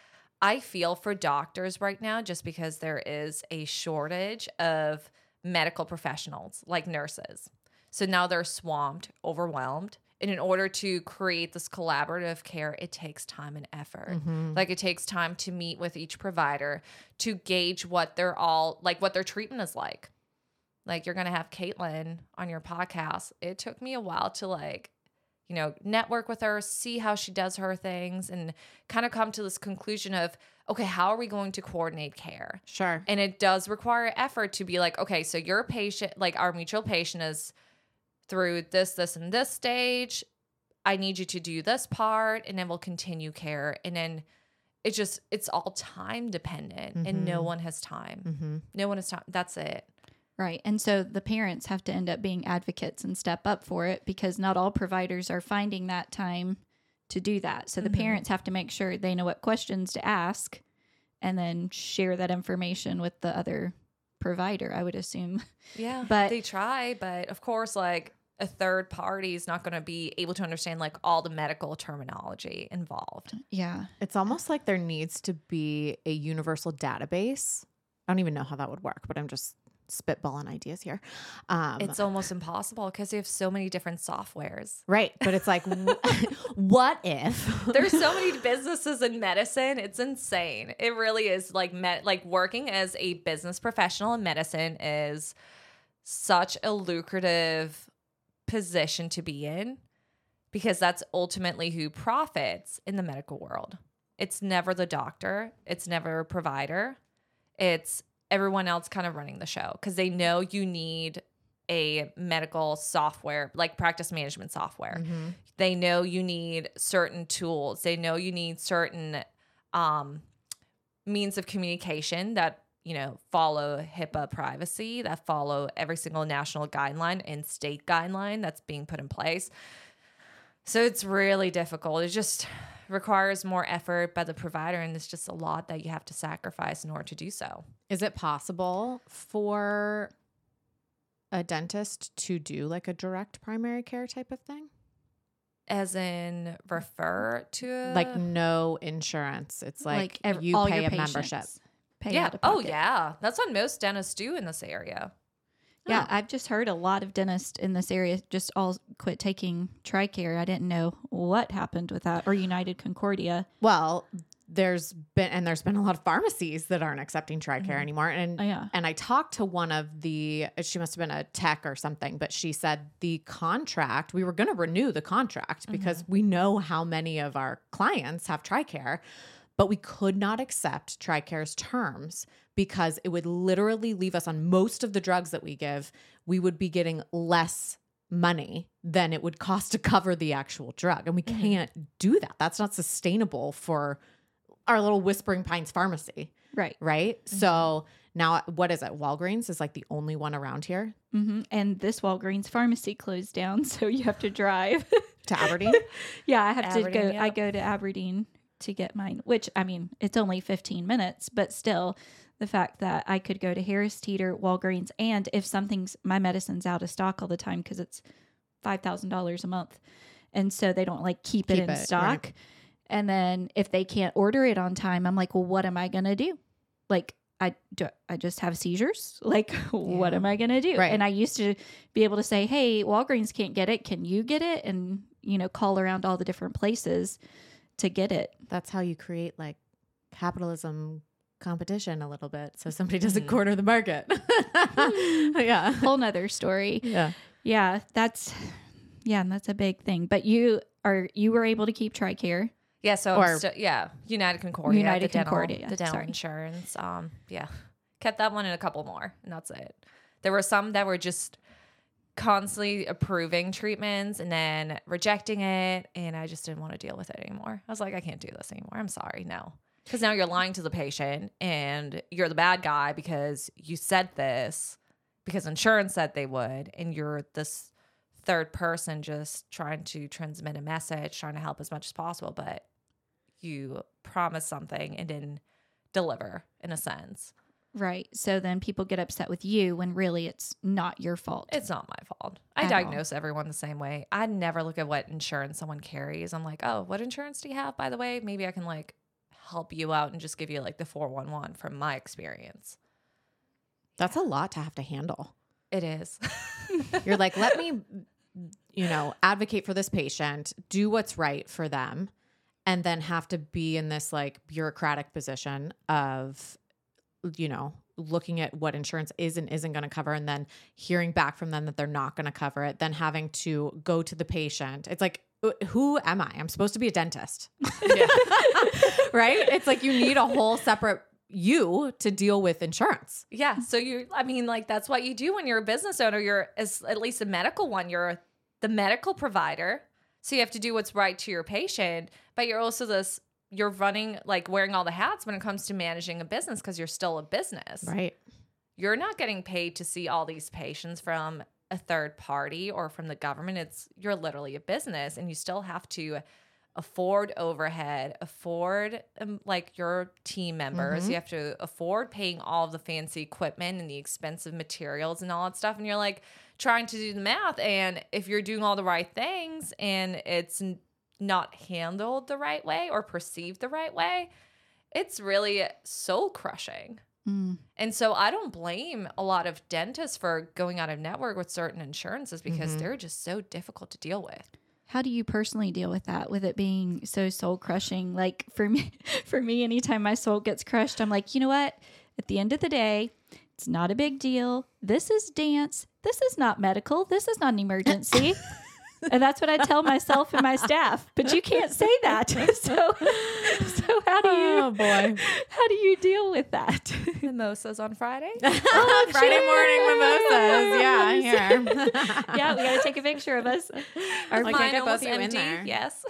i feel for doctors right now just because there is a shortage of medical professionals like nurses so now they're swamped, overwhelmed. And in order to create this collaborative care, it takes time and effort. Mm-hmm. Like it takes time to meet with each provider to gauge what they're all like, what their treatment is like. Like you're gonna have Caitlin on your podcast. It took me a while to like, you know, network with her, see how she does her things, and kind of come to this conclusion of, okay, how are we going to coordinate care? Sure. And it does require effort to be like, okay, so your patient, like our mutual patient is through this, this, and this stage. I need you to do this part, and then we'll continue care. And then it just, it's all time dependent, and no Mhm. one has time. Mm-hmm. No one has time. That's it. Right. And so the parents have to end up being advocates and step up for it because not all providers are finding that time to do that. So the Mhm. parents have to make sure they know what questions to ask and then share that information with the other provider, I would assume. Yeah. But- they try, but of course, like a third party is not going to be able to understand like all the medical terminology involved. Yeah. It's almost like there needs to be a universal database. I don't even know how that would work, but I'm just spitballing ideas here. Um, It's almost impossible because you have so many different softwares. right, but it's like, what if There's so many businesses in medicine. It's insane. It really is like med- like working as a business professional in medicine is such a lucrative position to be in because that's ultimately who profits in the medical world. It's never the doctor, it's never a provider. It's everyone else kind of running the show because they know you need a medical software like practice management software. Mhm. they know you need certain tools. They know you need certain um, means of communication that you know follow hipaa privacy that follow every single national guideline and state guideline that's being put in place. So it's really difficult. It's just requires more effort by the provider and it's just a lot that you have to sacrifice in order to do so Is it possible for a dentist to do like a direct primary care type of thing? as in refer to like no insurance. It's like, ev- you pay a membership. Pay yeah out of oh yeah that's what most dentists do in this area Yeah, Oh. I've just heard a lot of dentists in this area just all quit taking TRICARE. I didn't know what happened with that or United Concordia. Well, there's been and there's been a lot of pharmacies that aren't accepting TRICARE Mhm. anymore. And Oh, yeah. and I talked to one of the she must have been a tech or something, but she said the contract, we were going to renew the contract because we know how many of our clients have TRICARE, but we could not accept TRICARE's terms because it would literally leave us on most of the drugs that we give, we would be getting less money than it would cost to cover the actual drug. And we Mhm. can't do that. That's not sustainable for our little Whispering Pines pharmacy, Right. right? So now, what is it? Walgreens is like the only one around here hmm And this Walgreens pharmacy closed down, so you have to drive. to Aberdeen. yeah, I have to Aberdeen, go. I go to Aberdeen to get mine, which I mean, it's only 15 minutes, but still, the fact that I could go to Harris Teeter, Walgreens, and if something's my medicine's out of stock all the time because it's five thousand dollars a month, and so they don't like keep, it Keep in it, right. stock. And then if they can't order it on time, I'm like, well, what am I gonna do? Like, I do. I just have seizures. Like, what am I gonna do? Right. And I used to be able to say, hey, Walgreens can't get it. Can you get it? And you know, call around all the different places to get it. That's how you create like capitalism competition a little bit so somebody doesn't corner the market. yeah. Whole nother story. Yeah. Yeah, that's yeah, and that's a big thing. But you are you were able to keep TRICARE. Yeah, so Or- I'm still, yeah, United Concordia, United the dental, Concordia, the dental sorry. insurance. Um, yeah, kept that one and a couple more, and that's it. There were some that were just constantly approving treatments and then rejecting it, and I just didn't want to deal with it anymore. I was like, I can't do this anymore. I'm sorry, no, because now you're lying to the patient and you're the bad guy because you said this because insurance said they would, and you're this third person just trying to transmit a message, trying to help as much as possible, but you promised something and didn't deliver in a sense. Right. So then people get upset with you when really it's not your fault. It's not my fault. I At all. diagnose everyone the same way. I never look at what insurance someone carries. I'm like, oh, what insurance do you have, by the way? Maybe I can like help you out and just give you like the 411 from my experience. That's a lot to have to handle. It is. You're like, let me, you know, advocate for this patient, do what's right for them, and then have to be in this like bureaucratic position of, you know, looking at what insurance is and isn't going to cover, and then hearing back from them that they're not going to cover it, then having to go to the patient. It's like, uh, who am I? I'm supposed to be a dentist, yeah. right? It's like you need a whole separate you to deal with insurance. Yeah. So you, I mean, like that's what you do when you're a business owner. You're as at least a medical one. You're the medical provider, so you have to do what's right to your patient. But you're also this. You're running like wearing all the hats when it comes to managing a business because you're still a business. Right. You're not getting paid to see all these patients from a third party or from the government. It's you're literally a business, and you still have to afford overhead, afford um, like your team members. Mhm. You have to afford paying all of the fancy equipment and the expensive materials and all that stuff. And you're like trying to do the math. And if you're doing all the right things and it's not handled the right way or perceived the right way, it's really soul crushing. Mm. And so I don't blame a lot of dentists for going out of network with certain insurances because Mhm. they're just so difficult to deal with. How do you personally deal with that? With it being so soul crushing? Like for me, for me, anytime my soul gets crushed, I'm like, you know what? At the end of the day, it's not a big deal. This is dance. This is not medical. This is not an emergency. and that's what I tell myself and my staff. But you can't say that. So, so how do you? Oh boy. How do you deal with that? Mimosas on Friday. Oh, Friday morning mimosas. Yeah, here. yeah, we got to take a picture of us. Our Like, I get almost both of you in empty. there. Yes.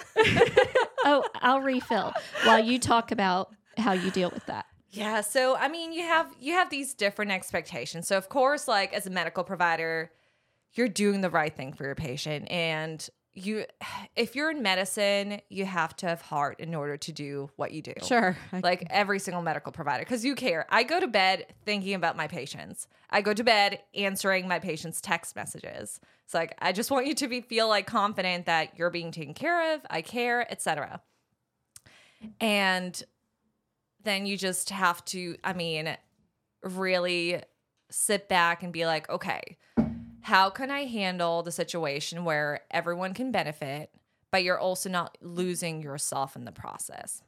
oh, I'll refill while you talk about how you deal with that. Yeah, so I mean, you have you have these different expectations. So of course, like as a medical provider, you're doing the right thing for your patient and you if you're in medicine, you have to have heart in order to do what you do. Sure. Like every single medical provider cuz you care. I go to bed thinking about my patients. I go to bed answering my patients' text messages. It's like I just want you to be feel like confident that you're being taken care of, I care, etc. And then you just have to, I mean, really sit back and be like, okay, how can I handle the situation where everyone can benefit, but you're also not losing yourself in the process?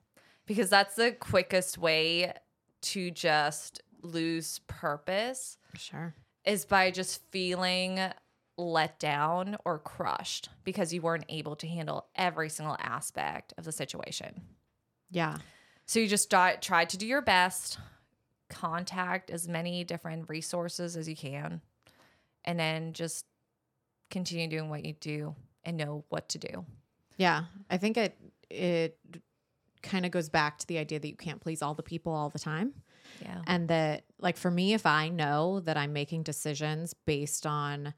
Because that's the quickest way to just lose purpose Sure. is by just feeling let down or crushed because you weren't able to handle every single aspect of the situation. Yeah. So you just try, try to do your best, contact as many different resources as you can, and then just continue doing what you do and know what to do. Yeah. I think it it kind of goes back to the idea that you can't please all the people all the time. Yeah. And that like for me if I know that I'm making decisions based on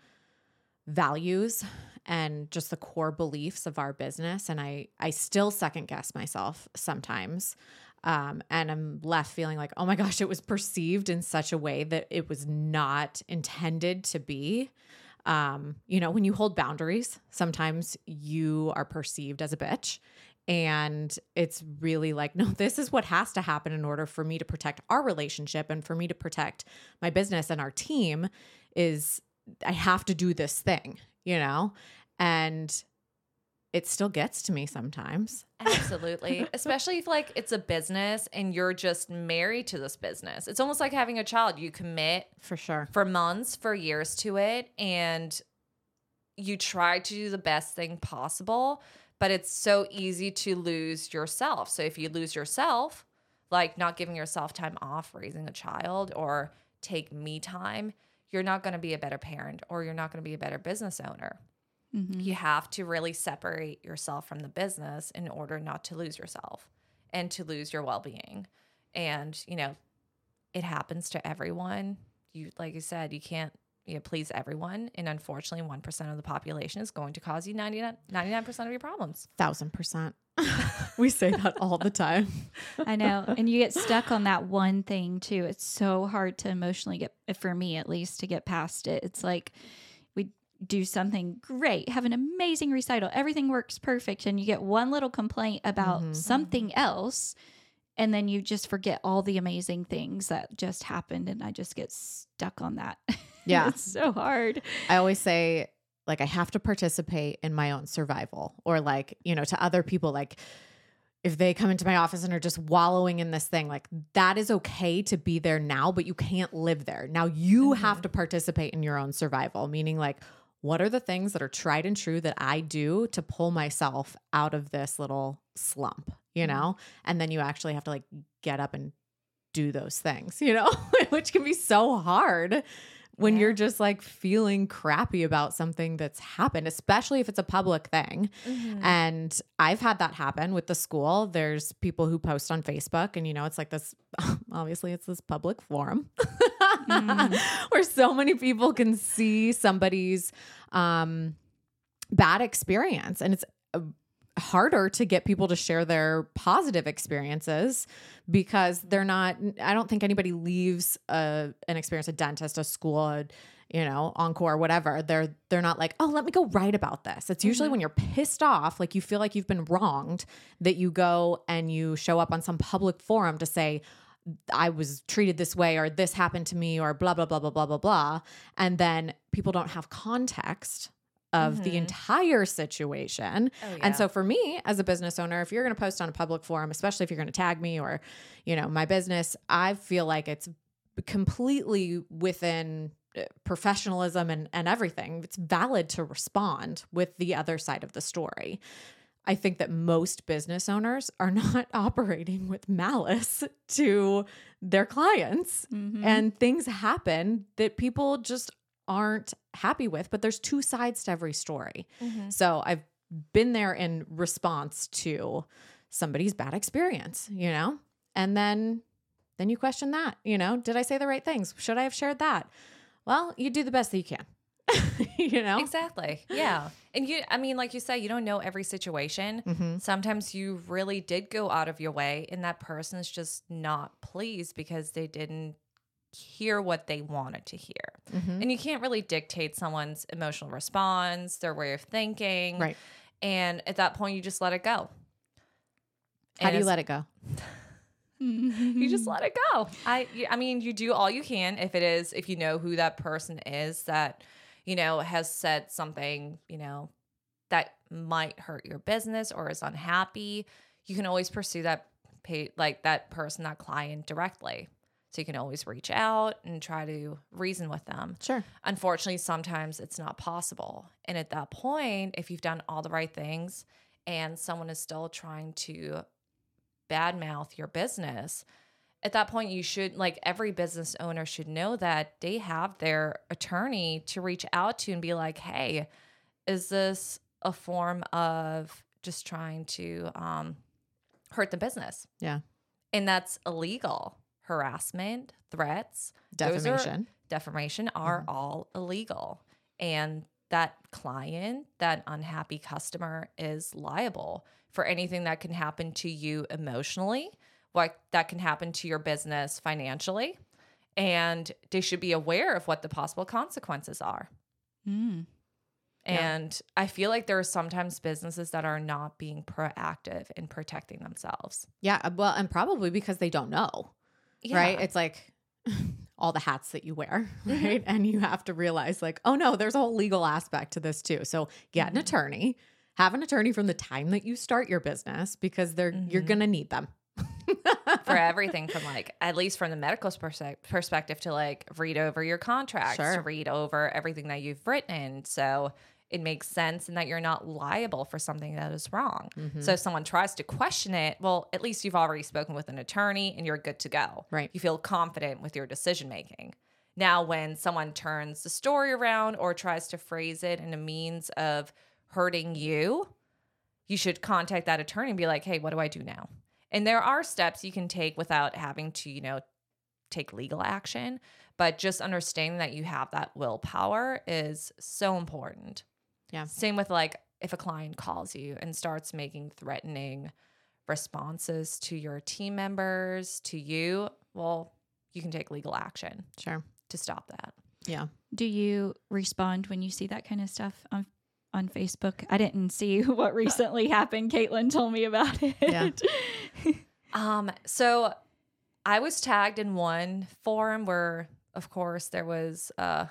values and just the core beliefs of our business and I I still second guess myself sometimes um, and I'm left feeling like, oh my gosh, it was perceived in such a way that it was not intended to be. Um, you know, when you hold boundaries, sometimes you are perceived as a bitch. And it's really like, no, this is what has to happen in order for me to protect our relationship and for me to protect my business and our team is I have to do this thing, you know? And it still gets to me sometimes. Absolutely. Especially if like it's a business and you're just married to this business. It's almost like having a child. You commit For sure. for months, for years to it, and you try to do the best thing possible, but it's so easy to lose yourself. So if you lose yourself, like not giving yourself time off raising a child or take me time, you're not going to be a better parent or you're not going to be a better business owner. Mm-hmm. You have to really separate yourself from the business in order not to lose yourself and to lose your well-being. And, you know, it happens to everyone. You like you said, you can't you know, please everyone. And unfortunately, 1% of the population is going to cause you 99, 99% of your problems. Thousand percent. we say that all the time. I know. And you get stuck on that one thing too. It's so hard to emotionally get, for me at least, to get past it. It's like we do something great, have an amazing recital, everything works perfect, and you get one little complaint about Mhm. something else. And then you just forget all the amazing things that just happened. And I just get stuck on that. Yeah. it's so hard. I always say, like, I have to participate in my own survival, or like, you know, to other people, like, if they come into my office and are just wallowing in this thing, like, that is okay to be there now, but you can't live there. Now you have to participate in your own survival, meaning, like, what are the things that are tried and true that I do to pull myself out of this little slump, you mm-hmm. know? And then you actually have to, like, get up and do those things, you know, which can be so hard when Yeah. you're just like feeling crappy about something that's happened, especially if it's a public thing. Mm-hmm. And I've had that happen with the school. There's people who post on Facebook, and you know, it's like this obviously, it's this public forum where so many people can see somebody's um, bad experience. And it's uh, harder to get people to share their positive experiences because they're not i don't think anybody leaves a, an experience a dentist a school a, you know encore whatever. They're they're not like oh let me go write about this. It's usually when you're pissed off like you feel like you've been wronged that you go and you show up on some public forum to say I was treated this way or this happened to me or blah blah blah blah blah blah blah and then people don't have context of the Mhm. entire situation. Oh, yeah. And so for me as a business owner, if you're going to post on a public forum, especially if you're going to tag me or, you know, my business, I feel like it's completely within uh, professionalism and and everything. It's valid to respond with the other side of the story. I think that most business owners are not operating with malice to their clients. Mhm. and things happen that people just aren't happy with but there's two sides to every story. Mhm. so i've been there in response to somebody's bad experience you know? And then then you question that you know? Did i say the right things? Should i have shared that? Well you do the best that you can you know Exactly. Yeah. And you, I mean, like you said, you don't know every situation. hmm Sometimes you really did go out of your way, and that person's just not pleased because they didn't hear what they wanted to hear. hmm And you can't really dictate someone's emotional response, their way of thinking. right And at that point, you just let it go. how do you let it go you just let it go. I I mean, you do all you can if it is if you know who that person is that you know has said something, you know, that might hurt your business or is unhappy, you can always pursue that pay like that person, that client directly. So you can always reach out and try to reason with them. sure Unfortunately, sometimes it's not possible. And at that point, if you've done all the right things and someone is still trying to badmouth your business, at that point, you should, like every business owner should know that they have their attorney to reach out to and be like, hey, is this a form of just trying to um, hurt the business? yeah And that's illegal. Harassment, threats, those are- defamation defamation are all illegal. And that client, that unhappy customer is liable for anything that can happen to you emotionally, what that can happen to your business financially. And they should be aware of what the possible consequences are. Mm. Yeah. And I feel like there are sometimes businesses that are not being proactive in protecting themselves. yeah uh, well and probably because they don't know right? It's like all the hats that you wear, Mm-hmm. right? And you have to realize, like, oh no, there's a whole legal aspect to this too. So get an Mm-hmm. attorney, have an attorney from the time that you start your business because they're you're Mhm. going to need them. for everything from like at least from the medical perse- perspective to like read over your contracts to Sure. read over everything that you've written so it makes sense and that you're not liable for something that is wrong Mm-hmm. so if someone tries to question it well at least you've already spoken with an attorney and you're good to go Right. you feel confident with your decision making now when someone turns the story around or tries to phrase it in a means of hurting you you should contact that attorney and be like, hey, what do I do now? And there are steps you can take without having to, you know, take legal action. But just understanding that you have that willpower is so important. Yeah. Same with like if a client calls you and starts making threatening responses to your team members, to you, well, you can take legal action Sure. to stop that. Yeah. Do you respond when you see that kind of stuff on on Facebook? I didn't see what recently happened. Caitlin told me about it. Yeah. Um, so I was tagged in one forum where, of course, there was uh,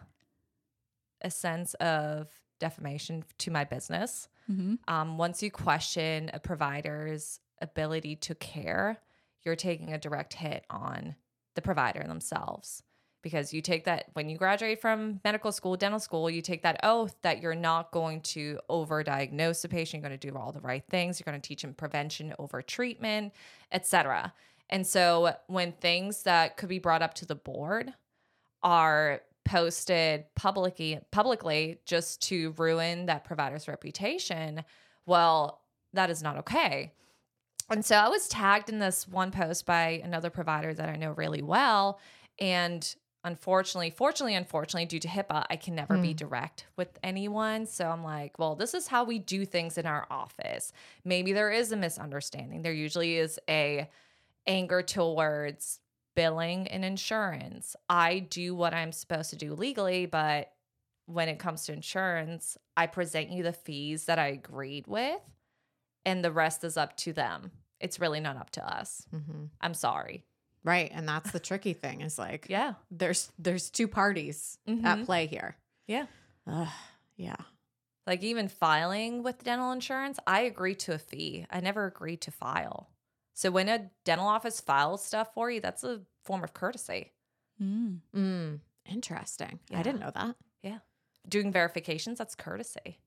a sense of defamation to my business. hmm Um, once you question a provider's ability to care, you're taking a direct hit on the provider themselves. Because you take that when you graduate from medical school, dental school, you take that oath that you're not going to overdiagnose the patient, you're going to do all the right things, you're going to teach them prevention over treatment, etc. And so when things that could be brought up to the board are posted publicly publicly just to ruin that provider's reputation, well, that is not okay. And so I was tagged in this one post by another provider that I know really well. And unfortunately, fortunately, unfortunately, due to HIPAA, I can never be Mm. direct with anyone. So I'm like, well, this is how we do things in our office. Maybe there is a misunderstanding. There usually is a anger towards billing and insurance. I do what I'm supposed to do legally, but when it comes to insurance, I present you the fees that I agreed with, and the rest is up to them. It's really not up to us. hmm I'm sorry. Right. And that's the tricky thing is like, Yeah. there's there's two parties at Mhm. play here. Yeah. Ugh, yeah. Like even filing with dental insurance, I agree to a fee. I never agreed to file. So when a dental office files stuff for you, that's a form of courtesy. Mm. Mm, interesting. I didn't know that. Yeah. Doing verifications that's courtesy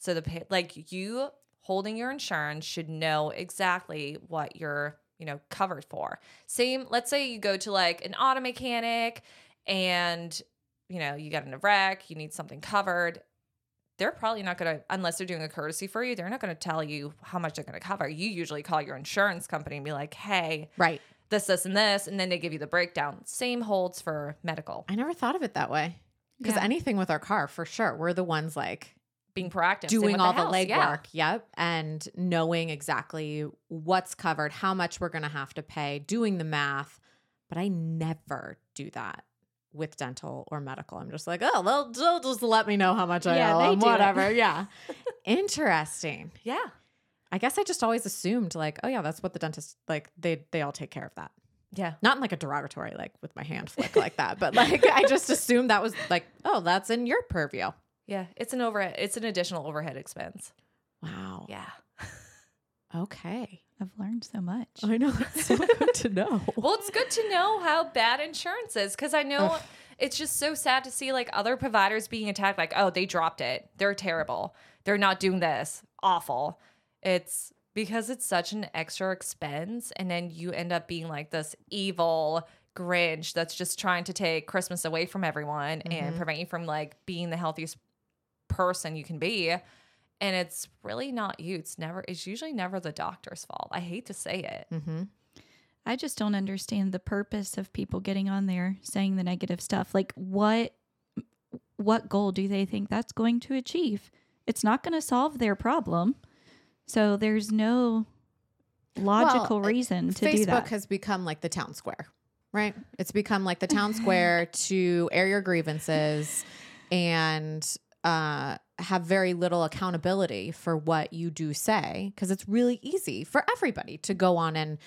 so the like you holding your insurance should know exactly what you're you know covered for same let's say you go to like an auto mechanic and you know you get in a wreck you need something covered they're probably not going to unless they're doing a courtesy for you they're not going to tell you how much they're going to cover you usually call your insurance company and be like hey Right. this this and this and then they give you the breakdown same holds for medical I never thought of it that way. Because Yeah. anything with our car, for sure, we're the ones like being proactive doing all the house, legwork. yeah. Yep. And knowing exactly what's covered, how much we're going to have to pay, doing the math. But I never do that with dental or medical. I'm just like, oh, they'll, they'll just let me know how much I Yeah, owe them, whatever. Yeah. Interesting. yeah I guess I just always assumed like, oh yeah, that's what the dentist like they they all take care of that. yeah Not in like a derogatory like with my hand flick like that, but like I just assumed that was like, oh, that's in your purview. Yeah, it's an overhead. It's an additional overhead expense. Wow. Yeah. Okay. I've learned so much. I know that's so good to know. Well, it's good to know how bad insurance is because I know Ugh. it's just so sad to see like other providers being attacked. Like, oh, they dropped it. They're terrible. They're not doing this. Awful. It's because it's such an extra expense, and then you end up being like this evil Grinch that's just trying to take Christmas away from everyone and Mhm. prevent you from like being the healthiest person you can be. And it's really not you. It's never. It's usually never the doctor's fault. I hate to say it. Mm-hmm. I just don't understand the purpose of people getting on there saying the negative stuff. Like what what goal do they think that's going to achieve? It's not going to solve their problem. So there's no logical Well, reason to Facebook do that. Facebook has become like the town square, right? It's become like the town square to air your grievances and uh, have very little accountability for what you do say because it's really easy for everybody to go on and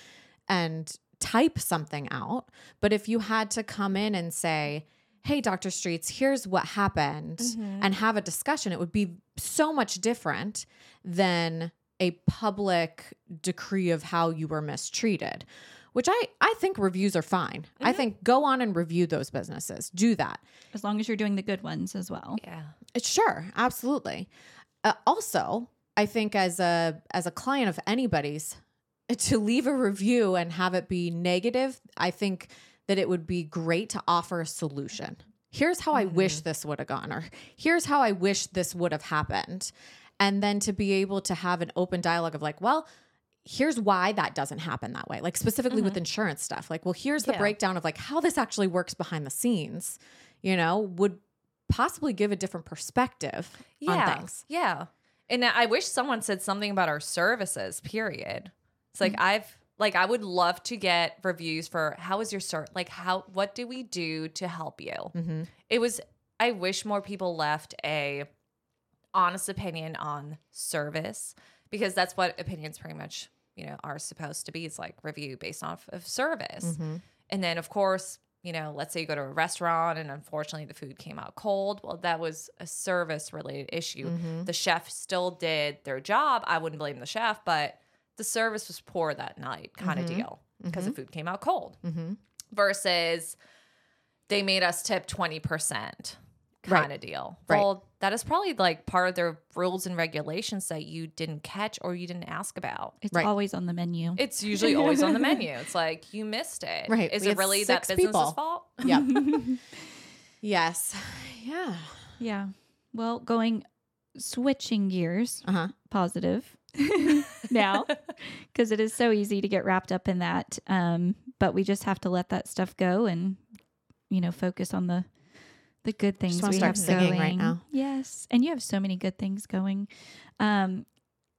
and type something out. But if you had to come in and say, hey, Dr. Streets, here's what happened, and have a discussion, it would be so much different than a public decree of how you were mistreated. Which I, I think reviews are fine. I think go on and review those businesses. Do that. As long as you're doing the good ones as well. Yeah. Uh, Sure, absolutely. Uh, also, I think as a as a client of anybody's, to leave a review and have it be negative, I think that it would be great to offer a solution. Here's how I wish this would have gone, or here's how I wish this would have happened, and then to be able to have an open dialogue of like, well. Here's why that doesn't happen that way. Like specifically with insurance stuff. Like, well, here's the Yeah. breakdown of like how this actually works behind the scenes, you know, would possibly give a different perspective Yeah. on things. Yeah. And I wish someone said something about our services, period. It's like I've like I would love to get reviews for how is your ser like how what do we do to help you? Mm-hmm. It was I wish more people left a honest opinion on service because that's what opinions pretty much, you know, are supposed to be. It's like review based off of service. Mm-hmm. And then, of course, you know, let's say you go to a restaurant and unfortunately the food came out cold. Well, that was a service related issue. Mm-hmm. The chef still did their job. I wouldn't blame the chef, but the service was poor that night, kind of Mhm. deal, because the food came out cold. Mm-hmm. Versus they made us tip 20% Right. kind of deal. Right. Well, that is probably like part of their rules and regulations that you didn't catch or you didn't ask about. It's Right. always on the menu. It's usually always on the menu. It's like you missed it. Right. Is We it really that business's people. fault? Yeah. yes. Yeah. yeah. Well, going switching gears, Uh huh. positive now, because it is so easy to get wrapped up in that. Um, but we just have to let that stuff go and you know focus on the the good things we start have going right now. Yes, and you have so many good things going. Um,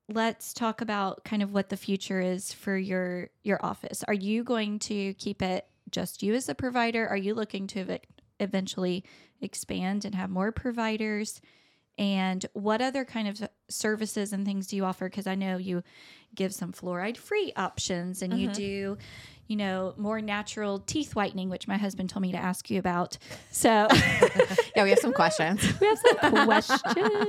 let's talk about kind of what the future is for your your office. Are you going to keep it just you as a provider? Are you looking to ev- eventually expand and have more providers? And what other kind of services and things do you offer? Because I know you give some fluoride free options and you Mhm. do, you know, more natural teeth whitening, which my husband told me to ask you about. So Yeah, we have some questions. we have some questions.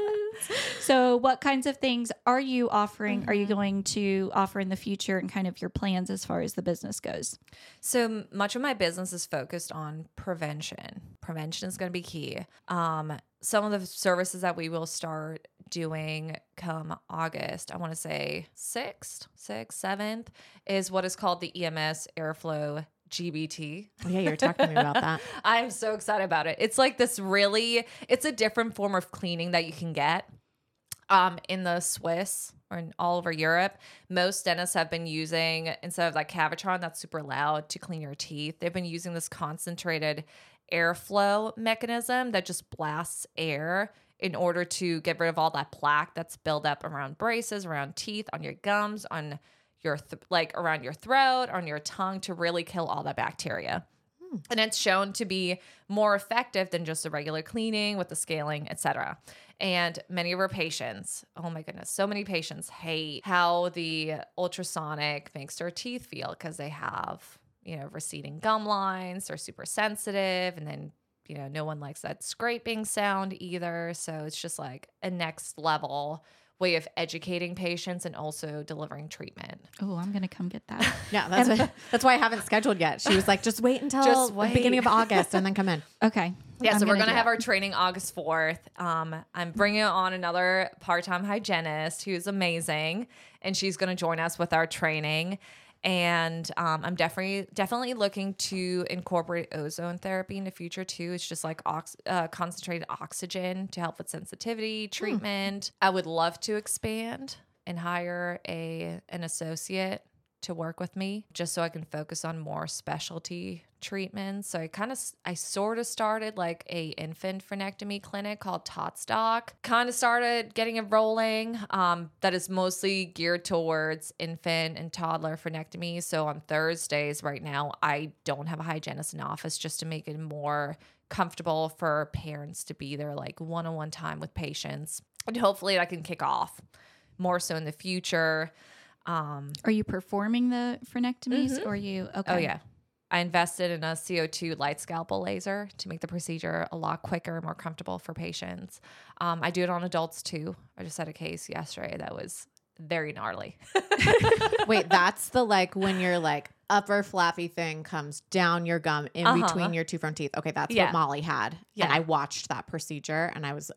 So, what kinds of things are you offering? Are you going to offer in the future and kind of your plans as far as the business goes? So much of my business is focused on prevention. Prevention is going to be key. Um, some of the services that we will start doing come August, I want to say sixth, sixth, seventh, is what is called the EMS Airflow GBT. Oh, yeah, you were talking to me about that. I'm so excited about it. It's like this really, it's a different form of cleaning that you can get um, in the Swiss or in all over Europe. Most dentists have been using, instead of like Cavitron that's super loud to clean your teeth, they've been using this concentrated airflow mechanism that just blasts air in order to get rid of all that plaque that's built up around braces, around teeth, on your gums, on your th- like around your throat, on your tongue to really kill all that bacteria. Hmm. And it's shown to be more effective than just a regular cleaning with the scaling, etc. And many of our patients, oh my goodness, so many patients hate how the ultrasonic makes their teeth feel because they have, you know, receding gum lines, they're super sensitive, and then you know, no one likes that scraping sound either. So it's just like a next level way of educating patients and also delivering treatment. Oh, I'm going to come get that. Yeah, that's what, that's why I haven't scheduled yet. She was like, just wait until Just the beginning of August and then come in. Okay. Yeah, I'm so we're gonna gonna have that. our training August fourth. Um, I'm bringing on another part-time hygienist who's amazing, and she's gonna join us with our training. And um, I'm definitely definitely looking to incorporate ozone therapy in the future too. It's just like ox- uh, concentrated oxygen to help with sensitivity treatment. I would love to expand and hire a an associate to work with me just so I can focus on more specialty treatments. So I kind of I sort of started like a infant frenectomy clinic called Tots Doc. Kind of started getting it rolling. Um, that is mostly geared towards infant and toddler frenectomy. So on Thursdays right now, I don't have a hygienist in office just to make it more comfortable for parents to be there like one-on-one time with patients. And hopefully that can kick off more so in the future. Um, Are you performing the frenectomies or are you okay? Oh yeah. I invested in a CO2 light scalpel laser to make the procedure a lot quicker, and more comfortable for patients. Um, I do it on adults too. I just had a case yesterday that was very gnarly. Wait, that's the like when your like upper flappy thing comes down your gum in Uh-huh. between your two front teeth. Okay, that's Yeah. what Molly had. Yeah. And I watched that procedure and I was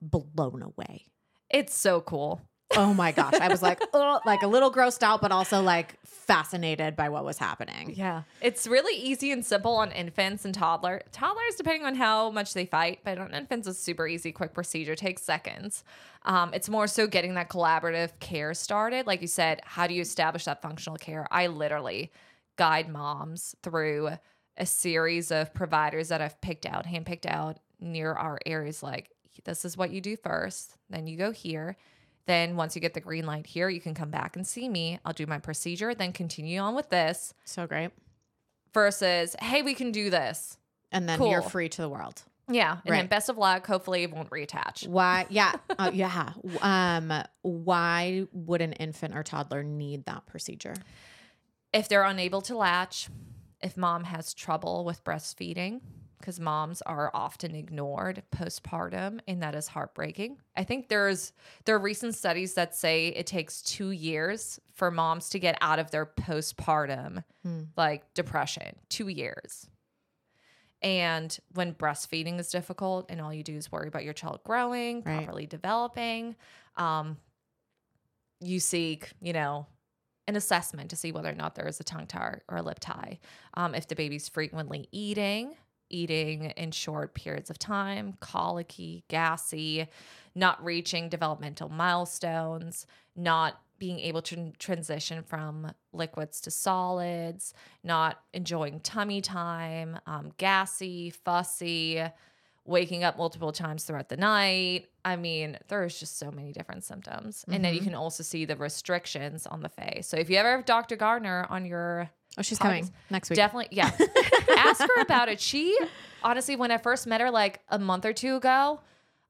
blown away. It's so cool. Oh my gosh. I was like, oh, like a little grossed out, but also like fascinated by what was happening. Yeah. It's really easy and simple on infants and toddler. Toddlers, depending on how much they fight, but on infants, it's super easy, quick procedure, takes seconds. Um, it's more so getting that collaborative care started. Like you said, how do you establish that functional care? I literally guide moms through a series of providers that I've picked out, handpicked out near our areas. Like, this is what you do first, then you go here. Then once you get the green light here, you can come back and see me. I'll do my procedure, then continue on with this So great. versus hey we can do this And then you're free to the world. yeah and then Right. best of luck hopefully it won't reattach Why? Yeah. Uh, yeah. Um, why would an infant or toddler need that procedure? if they're unable to latch if mom has trouble with breastfeeding because moms are often ignored postpartum and that is heartbreaking i think there's there are recent studies that say it takes two years for moms to get out of their postpartum Hmm. like depression two years and when breastfeeding is difficult and all you do is worry about your child growing Right. properly developing um, you seek you know an assessment to see whether or not there is a tongue tie or a lip tie um, if the baby's frequently eating eating in short periods of time colicky gassy not reaching developmental milestones not being able to transition from liquids to solids not enjoying tummy time um, gassy fussy waking up multiple times throughout the night. I mean, there's just so many different symptoms. And then you Mhm. can also see the restrictions on the face. So if you ever have Dr. Gardner on your Oh, she's Podcast. coming next week. definitely yeah. Ask her about it. She honestly, when I first met her like a month or two ago,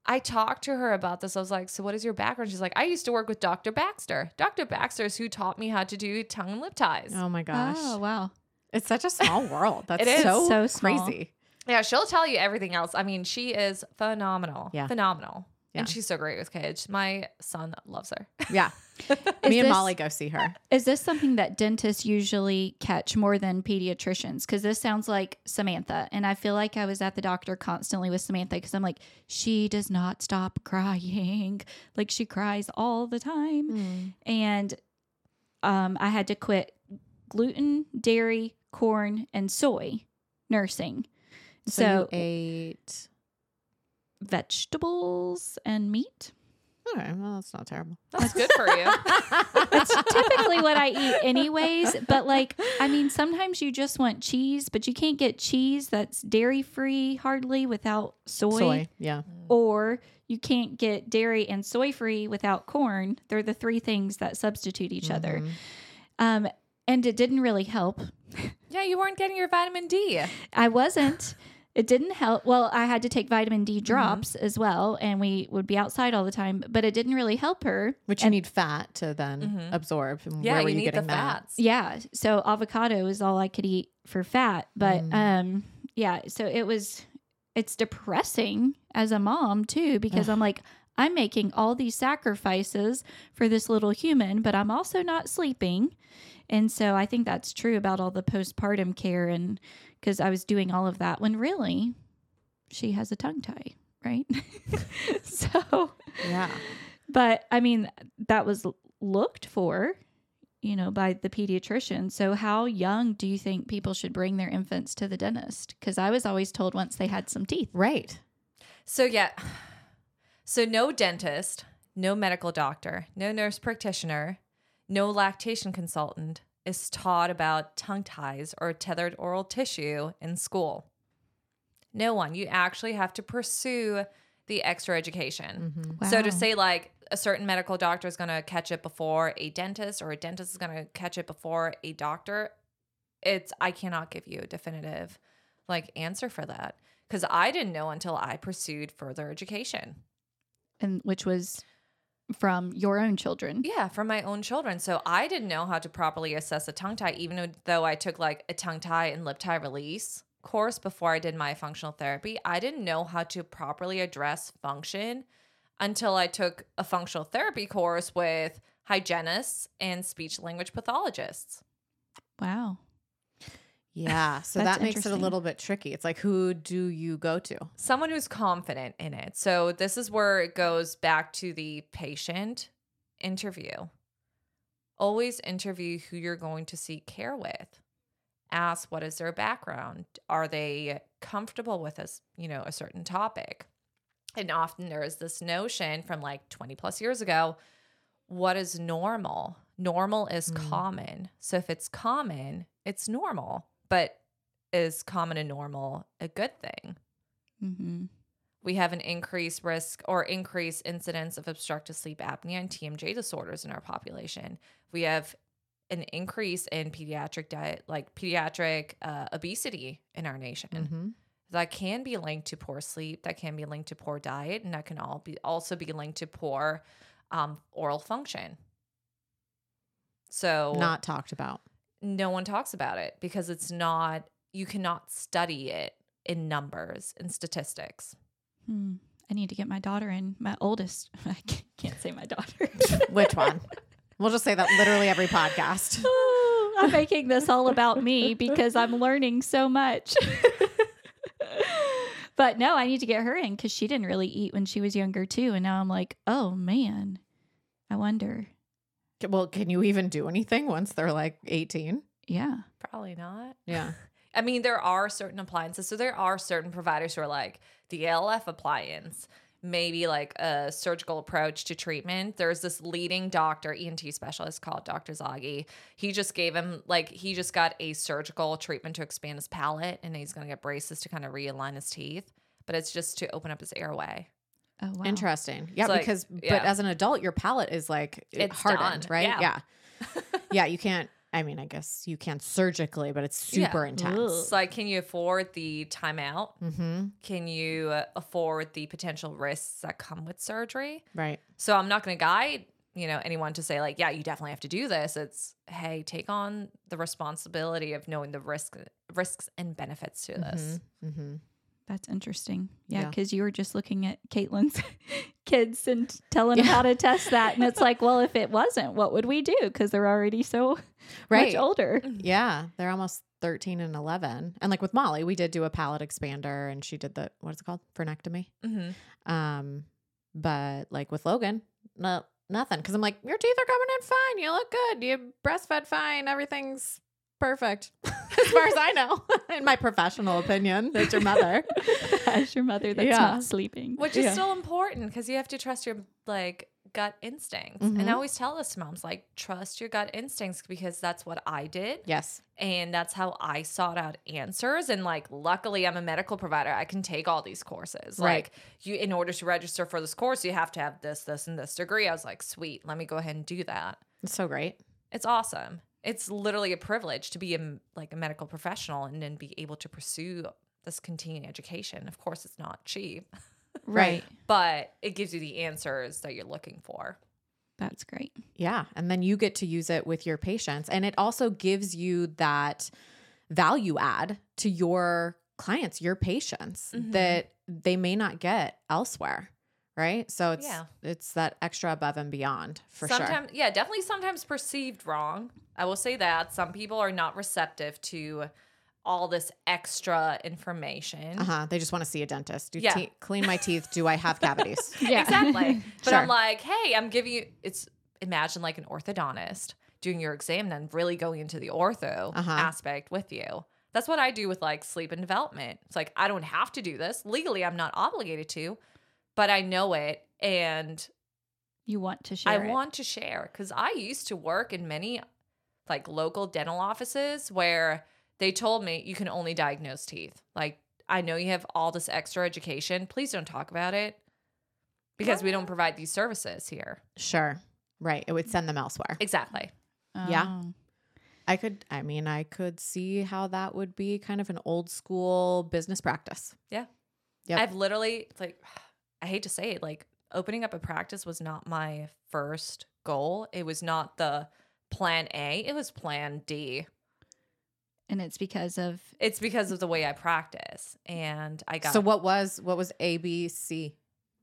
I talked to her about this. I was like, So what is your background? She's like, I used to work with Dr. Baxter. Dr. Baxter is who taught me how to do tongue and lip ties. oh my gosh. Oh wow. It's such a small world. That's It is. so, So small. crazy. Yeah, she'll tell you everything else. I mean, she is phenomenal. Yeah. Phenomenal. Yeah. And she's so great with kids. My son loves her. Yeah. Is Me and this- Molly go see her. Is this something that dentists usually catch more than pediatricians? Because this sounds like Samantha. And I feel like I was at the doctor constantly with Samantha because I'm like, she does not stop crying. Like she cries all the time. And um, I had to quit gluten, dairy, corn, and soy nursing. So, So, you ate. Vegetables and meat. Okay, well, that's not terrible. That's good for you. That's typically what I eat, anyways. But like, I mean, sometimes you just want cheese, but you can't get cheese that's dairy free hardly without soy, Soy. Yeah. or you can't get dairy and soy free without corn. They're the three things that substitute each other. Mhm. Um, and it didn't really help. yeah, you weren't getting your vitamin D. I wasn't. It didn't help. Well, I had to take vitamin D drops as well, and we would be outside all the time, but it didn't really help her. Which you need fat to then Mhm. absorb. And Yeah, where were you you need the getting that? fats. Yeah. So avocado is all I could eat for fat. But Mm. um yeah, so it was it's depressing as a mom too, because I'm like, I'm making all these sacrifices for this little human, but I'm also not sleeping. And so I think that's true about all the postpartum care and because I was doing all of that when really she has a tongue tie, right? so Yeah. but I mean, that was looked for, you know, by the pediatrician. So, how young do you think people should bring their infants to the dentist? Because I was always told once they had some teeth. Right. So yeah. So no dentist, no medical doctor, no nurse practitioner, no lactation consultant is taught about tongue ties or tethered oral tissue in school. No one. You actually have to pursue the extra education. Mhm. So to say like a certain medical doctor is going to catch it before a dentist or a dentist is going to catch it before a doctor, it's I cannot give you a definitive like answer for that cuz I didn't know until I pursued further education. and which was from your own children. Yeah, from my own children. So I didn't know how to properly assess a tongue tie, even though I took like a tongue tie and lip tie release course before I did my functional therapy. I didn't know how to properly address function until I took a functional therapy course with hygienists and speech language pathologists. Wow. Yeah. So that makes it a little bit tricky. It's like, who do you go to? Someone who's confident in it. So this is where it goes back to the patient interview. Always interview who you're going to seek care with. Ask what is their background? Are they comfortable with us, you know, a certain topic? And often there is this notion from like 20 plus years ago, what is normal? Normal is Mm. common. So if it's common, it's normal. But is common and normal a good thing? Mm-hmm. we have an increased risk or increased incidence of obstructive sleep apnea and TMJ disorders in our population. We have an increase in pediatric diet, like pediatric uh, obesity in our nation. Mm-hmm. That can be linked to poor sleep. That can be linked to poor diet, and that can all be also be linked to poor um, oral function. So Not talked about. No one talks about it because it's not. You cannot study it in numbers and statistics. Hmm. I need to get my daughter in. My oldest. I can't- can't say my daughter. Which one? we'll just say that literally every podcast. Oh, I'm making this all about me because I'm learning so much. but no, I need to get her in because she didn't really eat when she was younger too. And now I'm like, oh man, I wonder. Well, can you even do anything once they're like 18? Yeah. Probably not. Yeah. I mean, there are certain appliances. So there are certain providers who are like the ALF appliance, maybe like a surgical approach to treatment. There's this leading doctor, ENT specialist called Dr. Zaghi. He just gave him like he just got a surgical treatment to expand his palate and he's gonna get braces to kind of realign his teeth. But it's just to open up his airway. Oh wow. Interesting. Yeah, like- because but as an adult, your palate is like It's hardened, done. right? Yeah. Yeah. Yeah. you can't. I mean, I guess you can surgically, but it's super Yeah. intense. It's like, can you afford the timeout? Mm-hmm. Can you uh, afford the potential risks that come with surgery? Right. So I'm not going to guide, you know, anyone to say like, yeah, you definitely have to do this. It's hey, take on the responsibility of knowing the risk risks and benefits to this. Mm-hmm. That's interesting. Yeah, Yeah. because you were just looking at Caitlin's kids and telling them how to test that. And it's like, well, if it wasn't, what would we do? Because they're already so Right. much older. Yeah, they're almost 13 and 11. And like with Molly, we did do a palate expander and she did the what is it called? Frenectomy. Mm-hmm. Um but like with Logan, no nothing cuz I'm like your teeth are coming in fine. You look good. You breastfed fine. Everything's perfect as far as I know. in my professional opinion, it's your mother. As your mother that's Yeah. not sleeping. Which is Yeah. still important because you have to trust your like gut instincts. Mhm. And I always tell this to moms like trust your gut instincts because that's what I did. yes. And that's how I sought out answers. And like, luckily, I'm a medical provider. I can take all these courses. Right. Like, you, in order to register for this course, you have to have this, this, and this degree. I was like, sweet, let me go ahead and do that. It's so great. It's awesome. It's literally a privilege to be a, like a medical professional and then be able to pursue this continuing education. Of course, it's not cheap, Right. but it gives you the answers that you're looking for. That's great. Yeah. And then you get to use it with your patients. And it also gives you that value add to your clients, your patients Mhm. that they may not get elsewhere. Right. So it's Yeah. it's that extra above and beyond for sure. sometimes, yeah, definitely sometimes perceived wrong. I will say that some people are not receptive to all this extra information. Uh-huh. They just want to see a dentist. Do Yeah. te- clean my teeth. Do I have cavities? Yeah. Exactly. But Sure. I'm like, hey, I'm giving you it's imagine like an orthodontist doing your exam and then really going into the ortho Uh-huh. aspect with you. That's what I do with like sleep and development. It's like I don't have to do this. Legally, I'm not obligated to, but I know it and You want to share I it. want to share because I used to work in many like local dental offices where they told me you can only diagnose teeth. Like, I know you have all this extra education. Please don't talk about it because we don't oh. provide these services here. sure. Right. It would send them elsewhere. Exactly. Yeah. Oh. I could I mean, I could see how that would be kind of an old school business practice. Yeah. Yeah. I've literally, like, I hate to say it, like, opening up a practice was not my first goal. It was not the plan A, it was plan D. And it's because of It's because of the way I practice. And I got So what was what was A B C?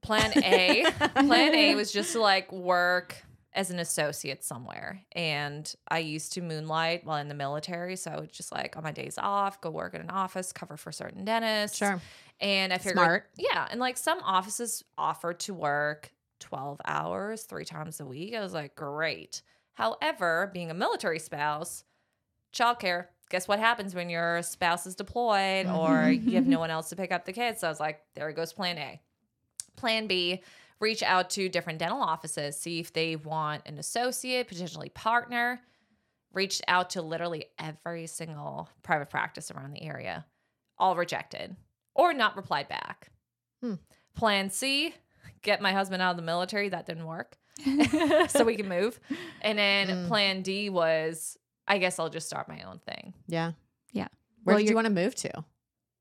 plan A. plan A was just to like work as an associate somewhere. And I used to moonlight while in the military. So I would just like on my days off, go work in an office, cover for certain dentists. Sure. And I figured, Smart. yeah. And like some offices offer to work 12 hours three times a week. I was like, great. However, being a military spouse, childcare, guess what happens when your spouse is deployed or you have no one else to pick up the kids? So I was like, there goes plan A. Plan B, reach out to different dental offices, see if they want an associate, potentially partner. Reached out to literally every single private practice around the area, all rejected or not replied back. Hmm. Plan C, get my husband out of the military. That didn't work. so we can move. And then Mm. plan D was, I guess I'll just start my own thing. Yeah. Yeah. Where Well, did you want to move to?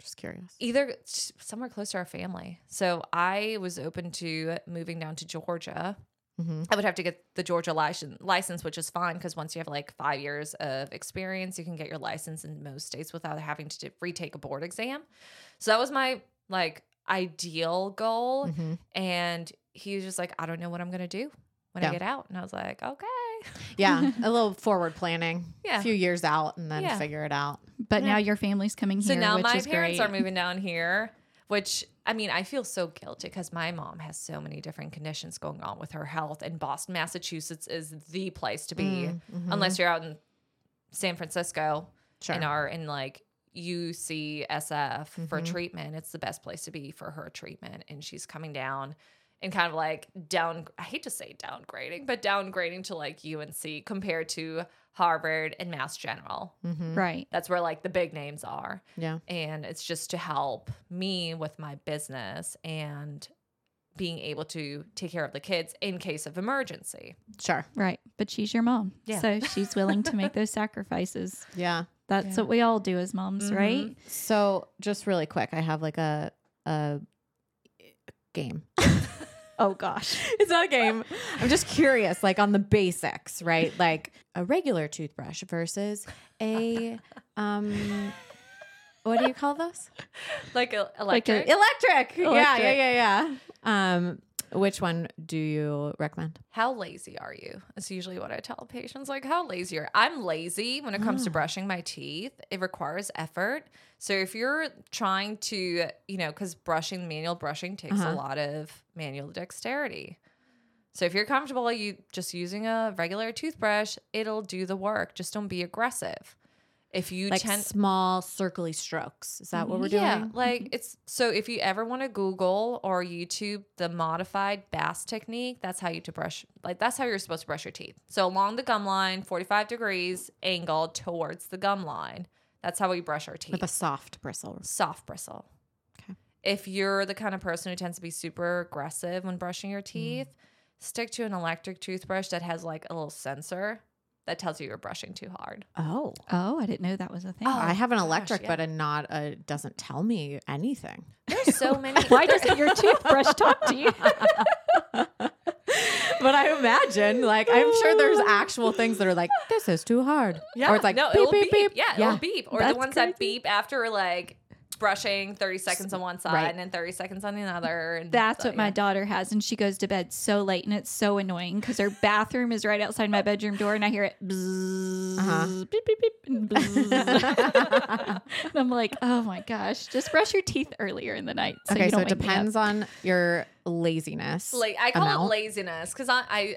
Just curious. Either somewhere close to our family. So I was open to moving down to Georgia. Mm-hmm. I would have to get the Georgia license, license which is fine because once you have like five years of experience, you can get your license in most states without having to retake a board exam. So that was my like ideal goal. Mm-hmm. And he was just like, I don't know what I'm gonna do when I get out. And I was like, okay. Yeah, a little forward planning. Yeah. a few years out, and then Yeah. figure it out. but Yeah. now your family's coming So here, So now which my is parents great. are moving down here, which I mean, I feel so guilty because my mom has so many different conditions going on with her health, and Boston, Massachusetts is the place to be, Mm, mhm. unless you're out in San Francisco Sure. and are in like UCSF for Mhm. treatment. It's the best place to be for her treatment, and she's coming down. And kind of like down, I hate to say downgrading, but downgrading to like UNC compared to Harvard and Mass General. Mhm. right. That's where like the big names are Yeah. and it's just to help me with my business and being able to take care of the kids in case of emergency. Sure. Right. But she's your mom. Yeah. So she's willing to make those sacrifices. Yeah. That's Yeah. what we all do as moms, Mhm. right? So just really quick, I have like a a game. Oh gosh. it's not a game. I'm just curious, like on the basics, right? Like a regular toothbrush versus a um what do you call those? Like a Like a- electric. Electric. Yeah, yeah, yeah, yeah. Um which one do you recommend? how lazy are you? It's usually what I tell patients. Like, how lazy are? I'm lazy when it comes to Oh. brushing my teeth. It requires effort. So if you're trying to, you know, because brushing, manual brushing takes Uh-huh. a lot of manual dexterity. So if you're comfortable you just using a regular toothbrush, it'll do the work. Just don't be aggressive. If you Like tend small circly strokes. Is that what we're doing? yeah, like mm-hmm. it's so if you ever want to Google or YouTube the modified Bass technique, that's how you to brush like that's how you're supposed to brush your teeth. So along the gum line, 45 degrees angled towards the gum line. That's how we brush our teeth. With a soft bristle. soft bristle. Okay. If you're the kind of person who tends to be super aggressive when brushing your mm. teeth, stick to an electric toothbrush that has like a little sensor that tells you you're brushing too hard. Oh. Oh, I didn't know that was a thing. Oh, I have an oh, gosh, electric, yeah. but a not a doesn't tell me anything. There's so many Why doesn't your toothbrush talk to you? but I imagine, like, I'm sure there's actual things that are like, this is too hard. Yeah. Or it's like, no, beep, it'll beep, beep. Yeah, it'll beep. Or the That's ones that beep after like brushing 30 seconds on one side right. and then 30 seconds on the other. And That's so, what my daughter has, and she goes to bed so late, and it's so annoying because her bathroom is right outside my bedroom door, and I hear it bzzz, Uh-huh. beep beep beep, and, bzzz. and I'm like, oh my gosh, just brush your teeth earlier in the night. So okay, you so don't it wake me up. depends on your laziness. Like I call amount. it laziness because I, I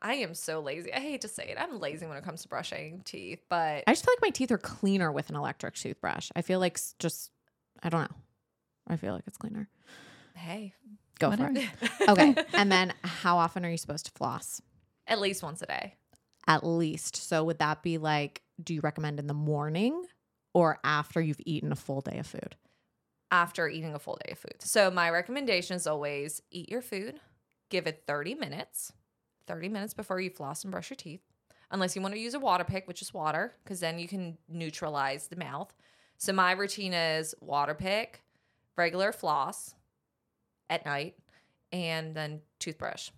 I am so lazy. I hate to say it. I'm lazy when it comes to brushing teeth, but I just feel like my teeth are cleaner with an electric toothbrush. I feel like just, I don't know. I feel like it's cleaner. hey, Go Whatever. for it. Okay. and then how often are you supposed to floss? at least once a day. At least. So would that be like, do you recommend in the morning or after you've eaten a full day of food? after eating a full day of food. So my recommendation is always eat your food, give it 30 minutes, 30 minutes before you floss and brush your teeth. Unless you want to use a water pick, which is water, because then you can neutralize the mouth. So my routine is water pick, regular floss at night, and then toothbrush.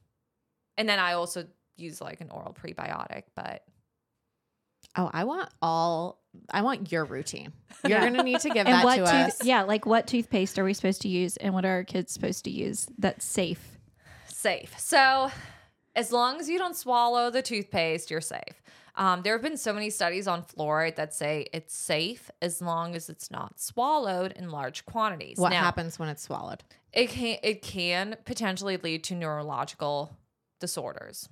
And then I also use like an oral prebiotic, but Oh, I want all. I want your routine. You're Yeah. gonna need to give and that what to tooth us. yeah, like what toothpaste are we supposed to use and what are our kids supposed to use that's safe? safe. So, as long as you don't swallow the toothpaste, you're safe. Um, there have been so many studies on fluoride that say it's safe as long as it's not swallowed in large quantities. What Now, happens when it's swallowed? It can it can potentially lead to neurological disorders.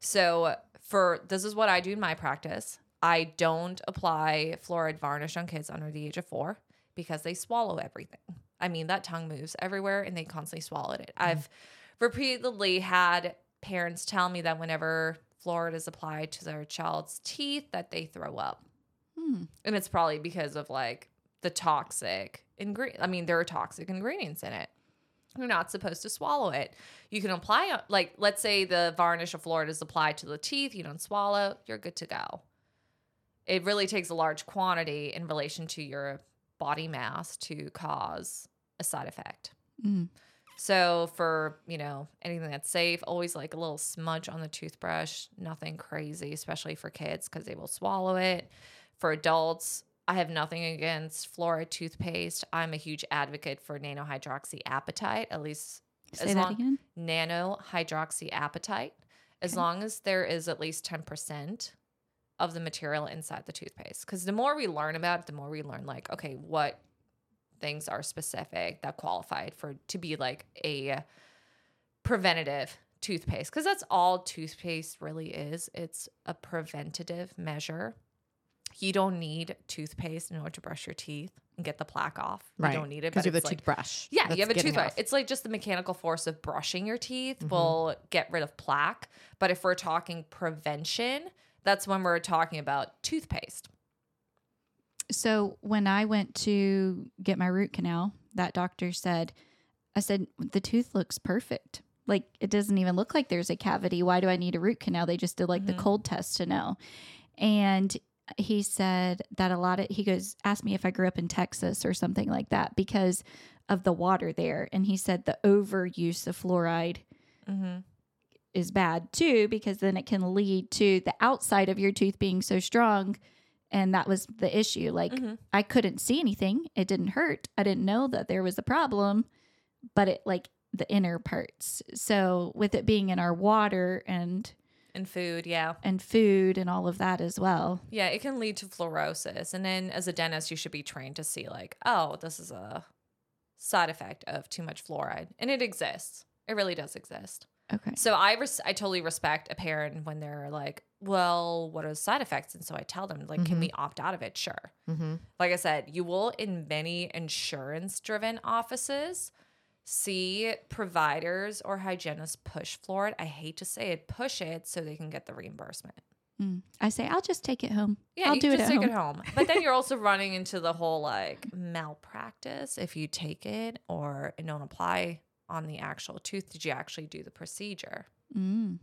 So for this is what I do in my practice. I don't apply fluoride varnish on kids under the age of four because they swallow everything. I mean, that tongue moves everywhere and they constantly swallow it. I've repeatedly had parents tell me that whenever fluoride is applied to their child's teeth, that they throw up. Hmm. And it's probably because of like the toxic ingredient. I mean, there are toxic ingredients in it. You're not supposed to swallow it. You can apply, like, let's say the varnish of fluoride is applied to the teeth, you don't swallow, you're good to go. It really takes a large quantity in relation to your body mass to cause a side effect. Mm. So for, you know, anything that's safe, always like a little smudge on the toothbrush, nothing crazy, especially for kids because they will swallow it. For adults, I have nothing against fluoride toothpaste. I'm a huge advocate for nanohydroxyapatite, at least Say as that long again. nanohydroxyapatite, as Okay. long as there is at least 10% of the material inside the toothpaste. Because the more we learn about it, the more we learn like, okay, what things are specific that qualified for to be like a preventative toothpaste. Because that's all toothpaste really is. It's a preventative measure. You don't need toothpaste in order to brush your teeth and get the plaque off. You don't need it, because you have a like, toothbrush. yeah, you have a toothbrush. off. It's like just the mechanical force of brushing your teeth Mhm. will get rid of plaque. But if we're talking prevention, that's when we're talking about toothpaste. So when I went to get my root canal, that doctor said, I said, the tooth looks perfect. Like it doesn't even look like there's a cavity. Why do I need a root canal? They just did like Mhm. the cold test to know. And he said that a lot of, he goes, asked me if I grew up in Texas or something like that because of the water there. And he said the overuse of fluoride Mm-hmm. is bad too because then it can lead to the outside of your tooth being so strong and that was the issue like Mhm. i couldn't see anything it didn't hurt i didn't know that there was a problem but it like the inner parts so with it being in our water and And food, yeah. and food and all of that as well Yeah, it can lead to fluorosis. And then as a dentist, you should be trained to see, like, oh, this is a side effect of too much fluoride. And it exists. It really does exist. okay So I res- I totally respect a parent when they're like, well, what are the side effects? And so I tell them, like, can Mhm. we opt out of it? Sure. Mm-hmm. Like I said, you will in many insurance driven offices see providers or hygienists push for it. I hate to say it, push it so they can get the reimbursement. Mm. i say i'll just take it home Yeah, i'll do can it at take home. it home. But then you're also running into the whole like malpractice if you take it or and don't apply on the actual tooth. Did you actually do the procedure? mm.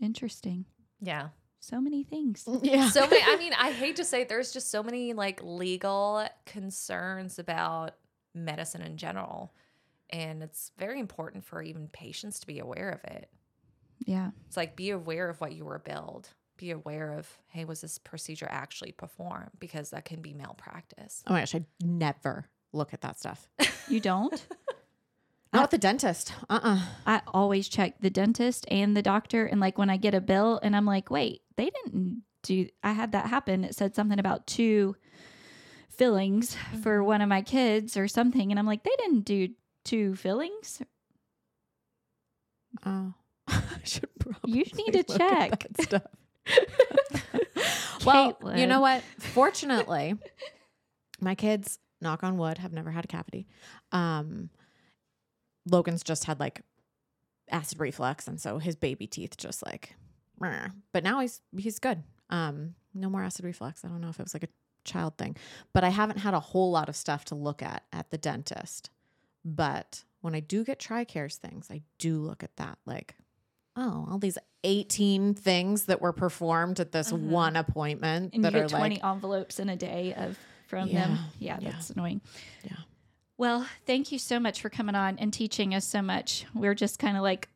interesting Yeah. so many things. Yeah. so many i mean i hate to say it, there's just so many like legal concerns about medicine in general and it's very important for even patients to be aware of it. Yeah. It's like be aware of what you were billed. Be aware of hey was this procedure actually performed? Because that can be malpractice. Oh my gosh, I never look at that stuff. you don't Not the dentist. Uh uh I always check the dentist and the doctor. And like when I get a bill and I'm like, wait, they didn't do, I had that happen. It said something about two fillings for one of my kids or something. And I'm like, they didn't do two fillings. Oh. I should probably You need to check. that stuff. well, you know what? Fortunately, my kids, knock on wood, have never had a cavity. Um, Logan's just had like acid reflux, and so his baby teeth just like, meh. but now he's he's good. Um, no more acid reflux. I don't know if it was like a child thing, but I haven't had a whole lot of stuff to look at at the dentist. But when I do get TRICARE's things, I do look at that like, oh, all these 18 things that were performed at this Mhm. one appointment And you that get are 20 like, envelopes in a day of from Yeah, them. Yeah, yeah. that's annoying. Yeah. Well, thank you so much for coming on and teaching us so much. We're just kind of like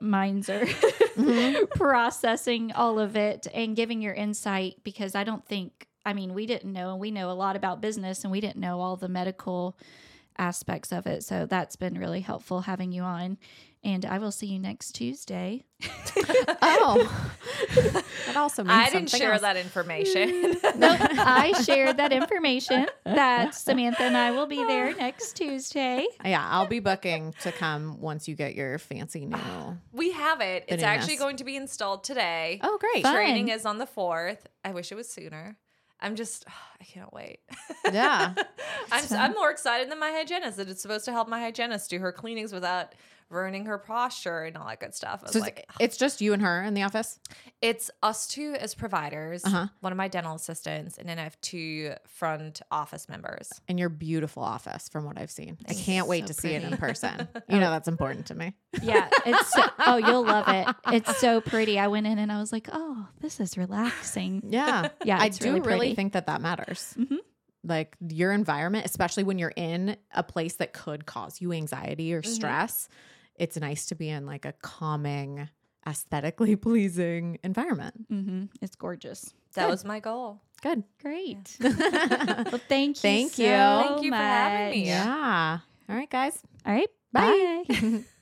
minds are mm-hmm. processing all of it and giving your insight because I don't think, I mean, we didn't know, and we know a lot about business and we didn't know all the medical aspects of it. So that's been really helpful having you on. And I will see you next Tuesday. Oh, that also means I didn't something share else. that information. Mm. no, I shared that information that Samantha and I will be there next Tuesday. Yeah, I'll be booking to come once you get your fancy new. we have it. It's actually going to be installed today. Oh, great. Fun. Training is on the 4th. I wish it was sooner. I'm just, I can't wait. Yeah. I'm, I'm more excited than my hygienist that it's supposed to help my hygienist do her cleanings without ruining her posture and all that good stuff. I was So like, it's, it's just you and her in the office? it's us two as providers, Uh-huh. one of my dental assistants, and then I have two front office members. And your beautiful office, from what I've seen. I can't wait so to see it in person. You know, that's important to me. Yeah, it's so, oh, you'll love it. It's so pretty. I went in and I was like, oh, this is relaxing. Yeah. Yeah, I do really really, think that that matters. Mhm. Like your environment, especially when you're in a place that could cause you anxiety or stress, it's nice to be in like a calming, aesthetically pleasing environment. Mm-hmm. It's gorgeous. That Good. was my goal. Good. Great. yeah. Well, thank you. Thank so you. Thank you for having much. me. All right, guys. All right. Bye. Bye.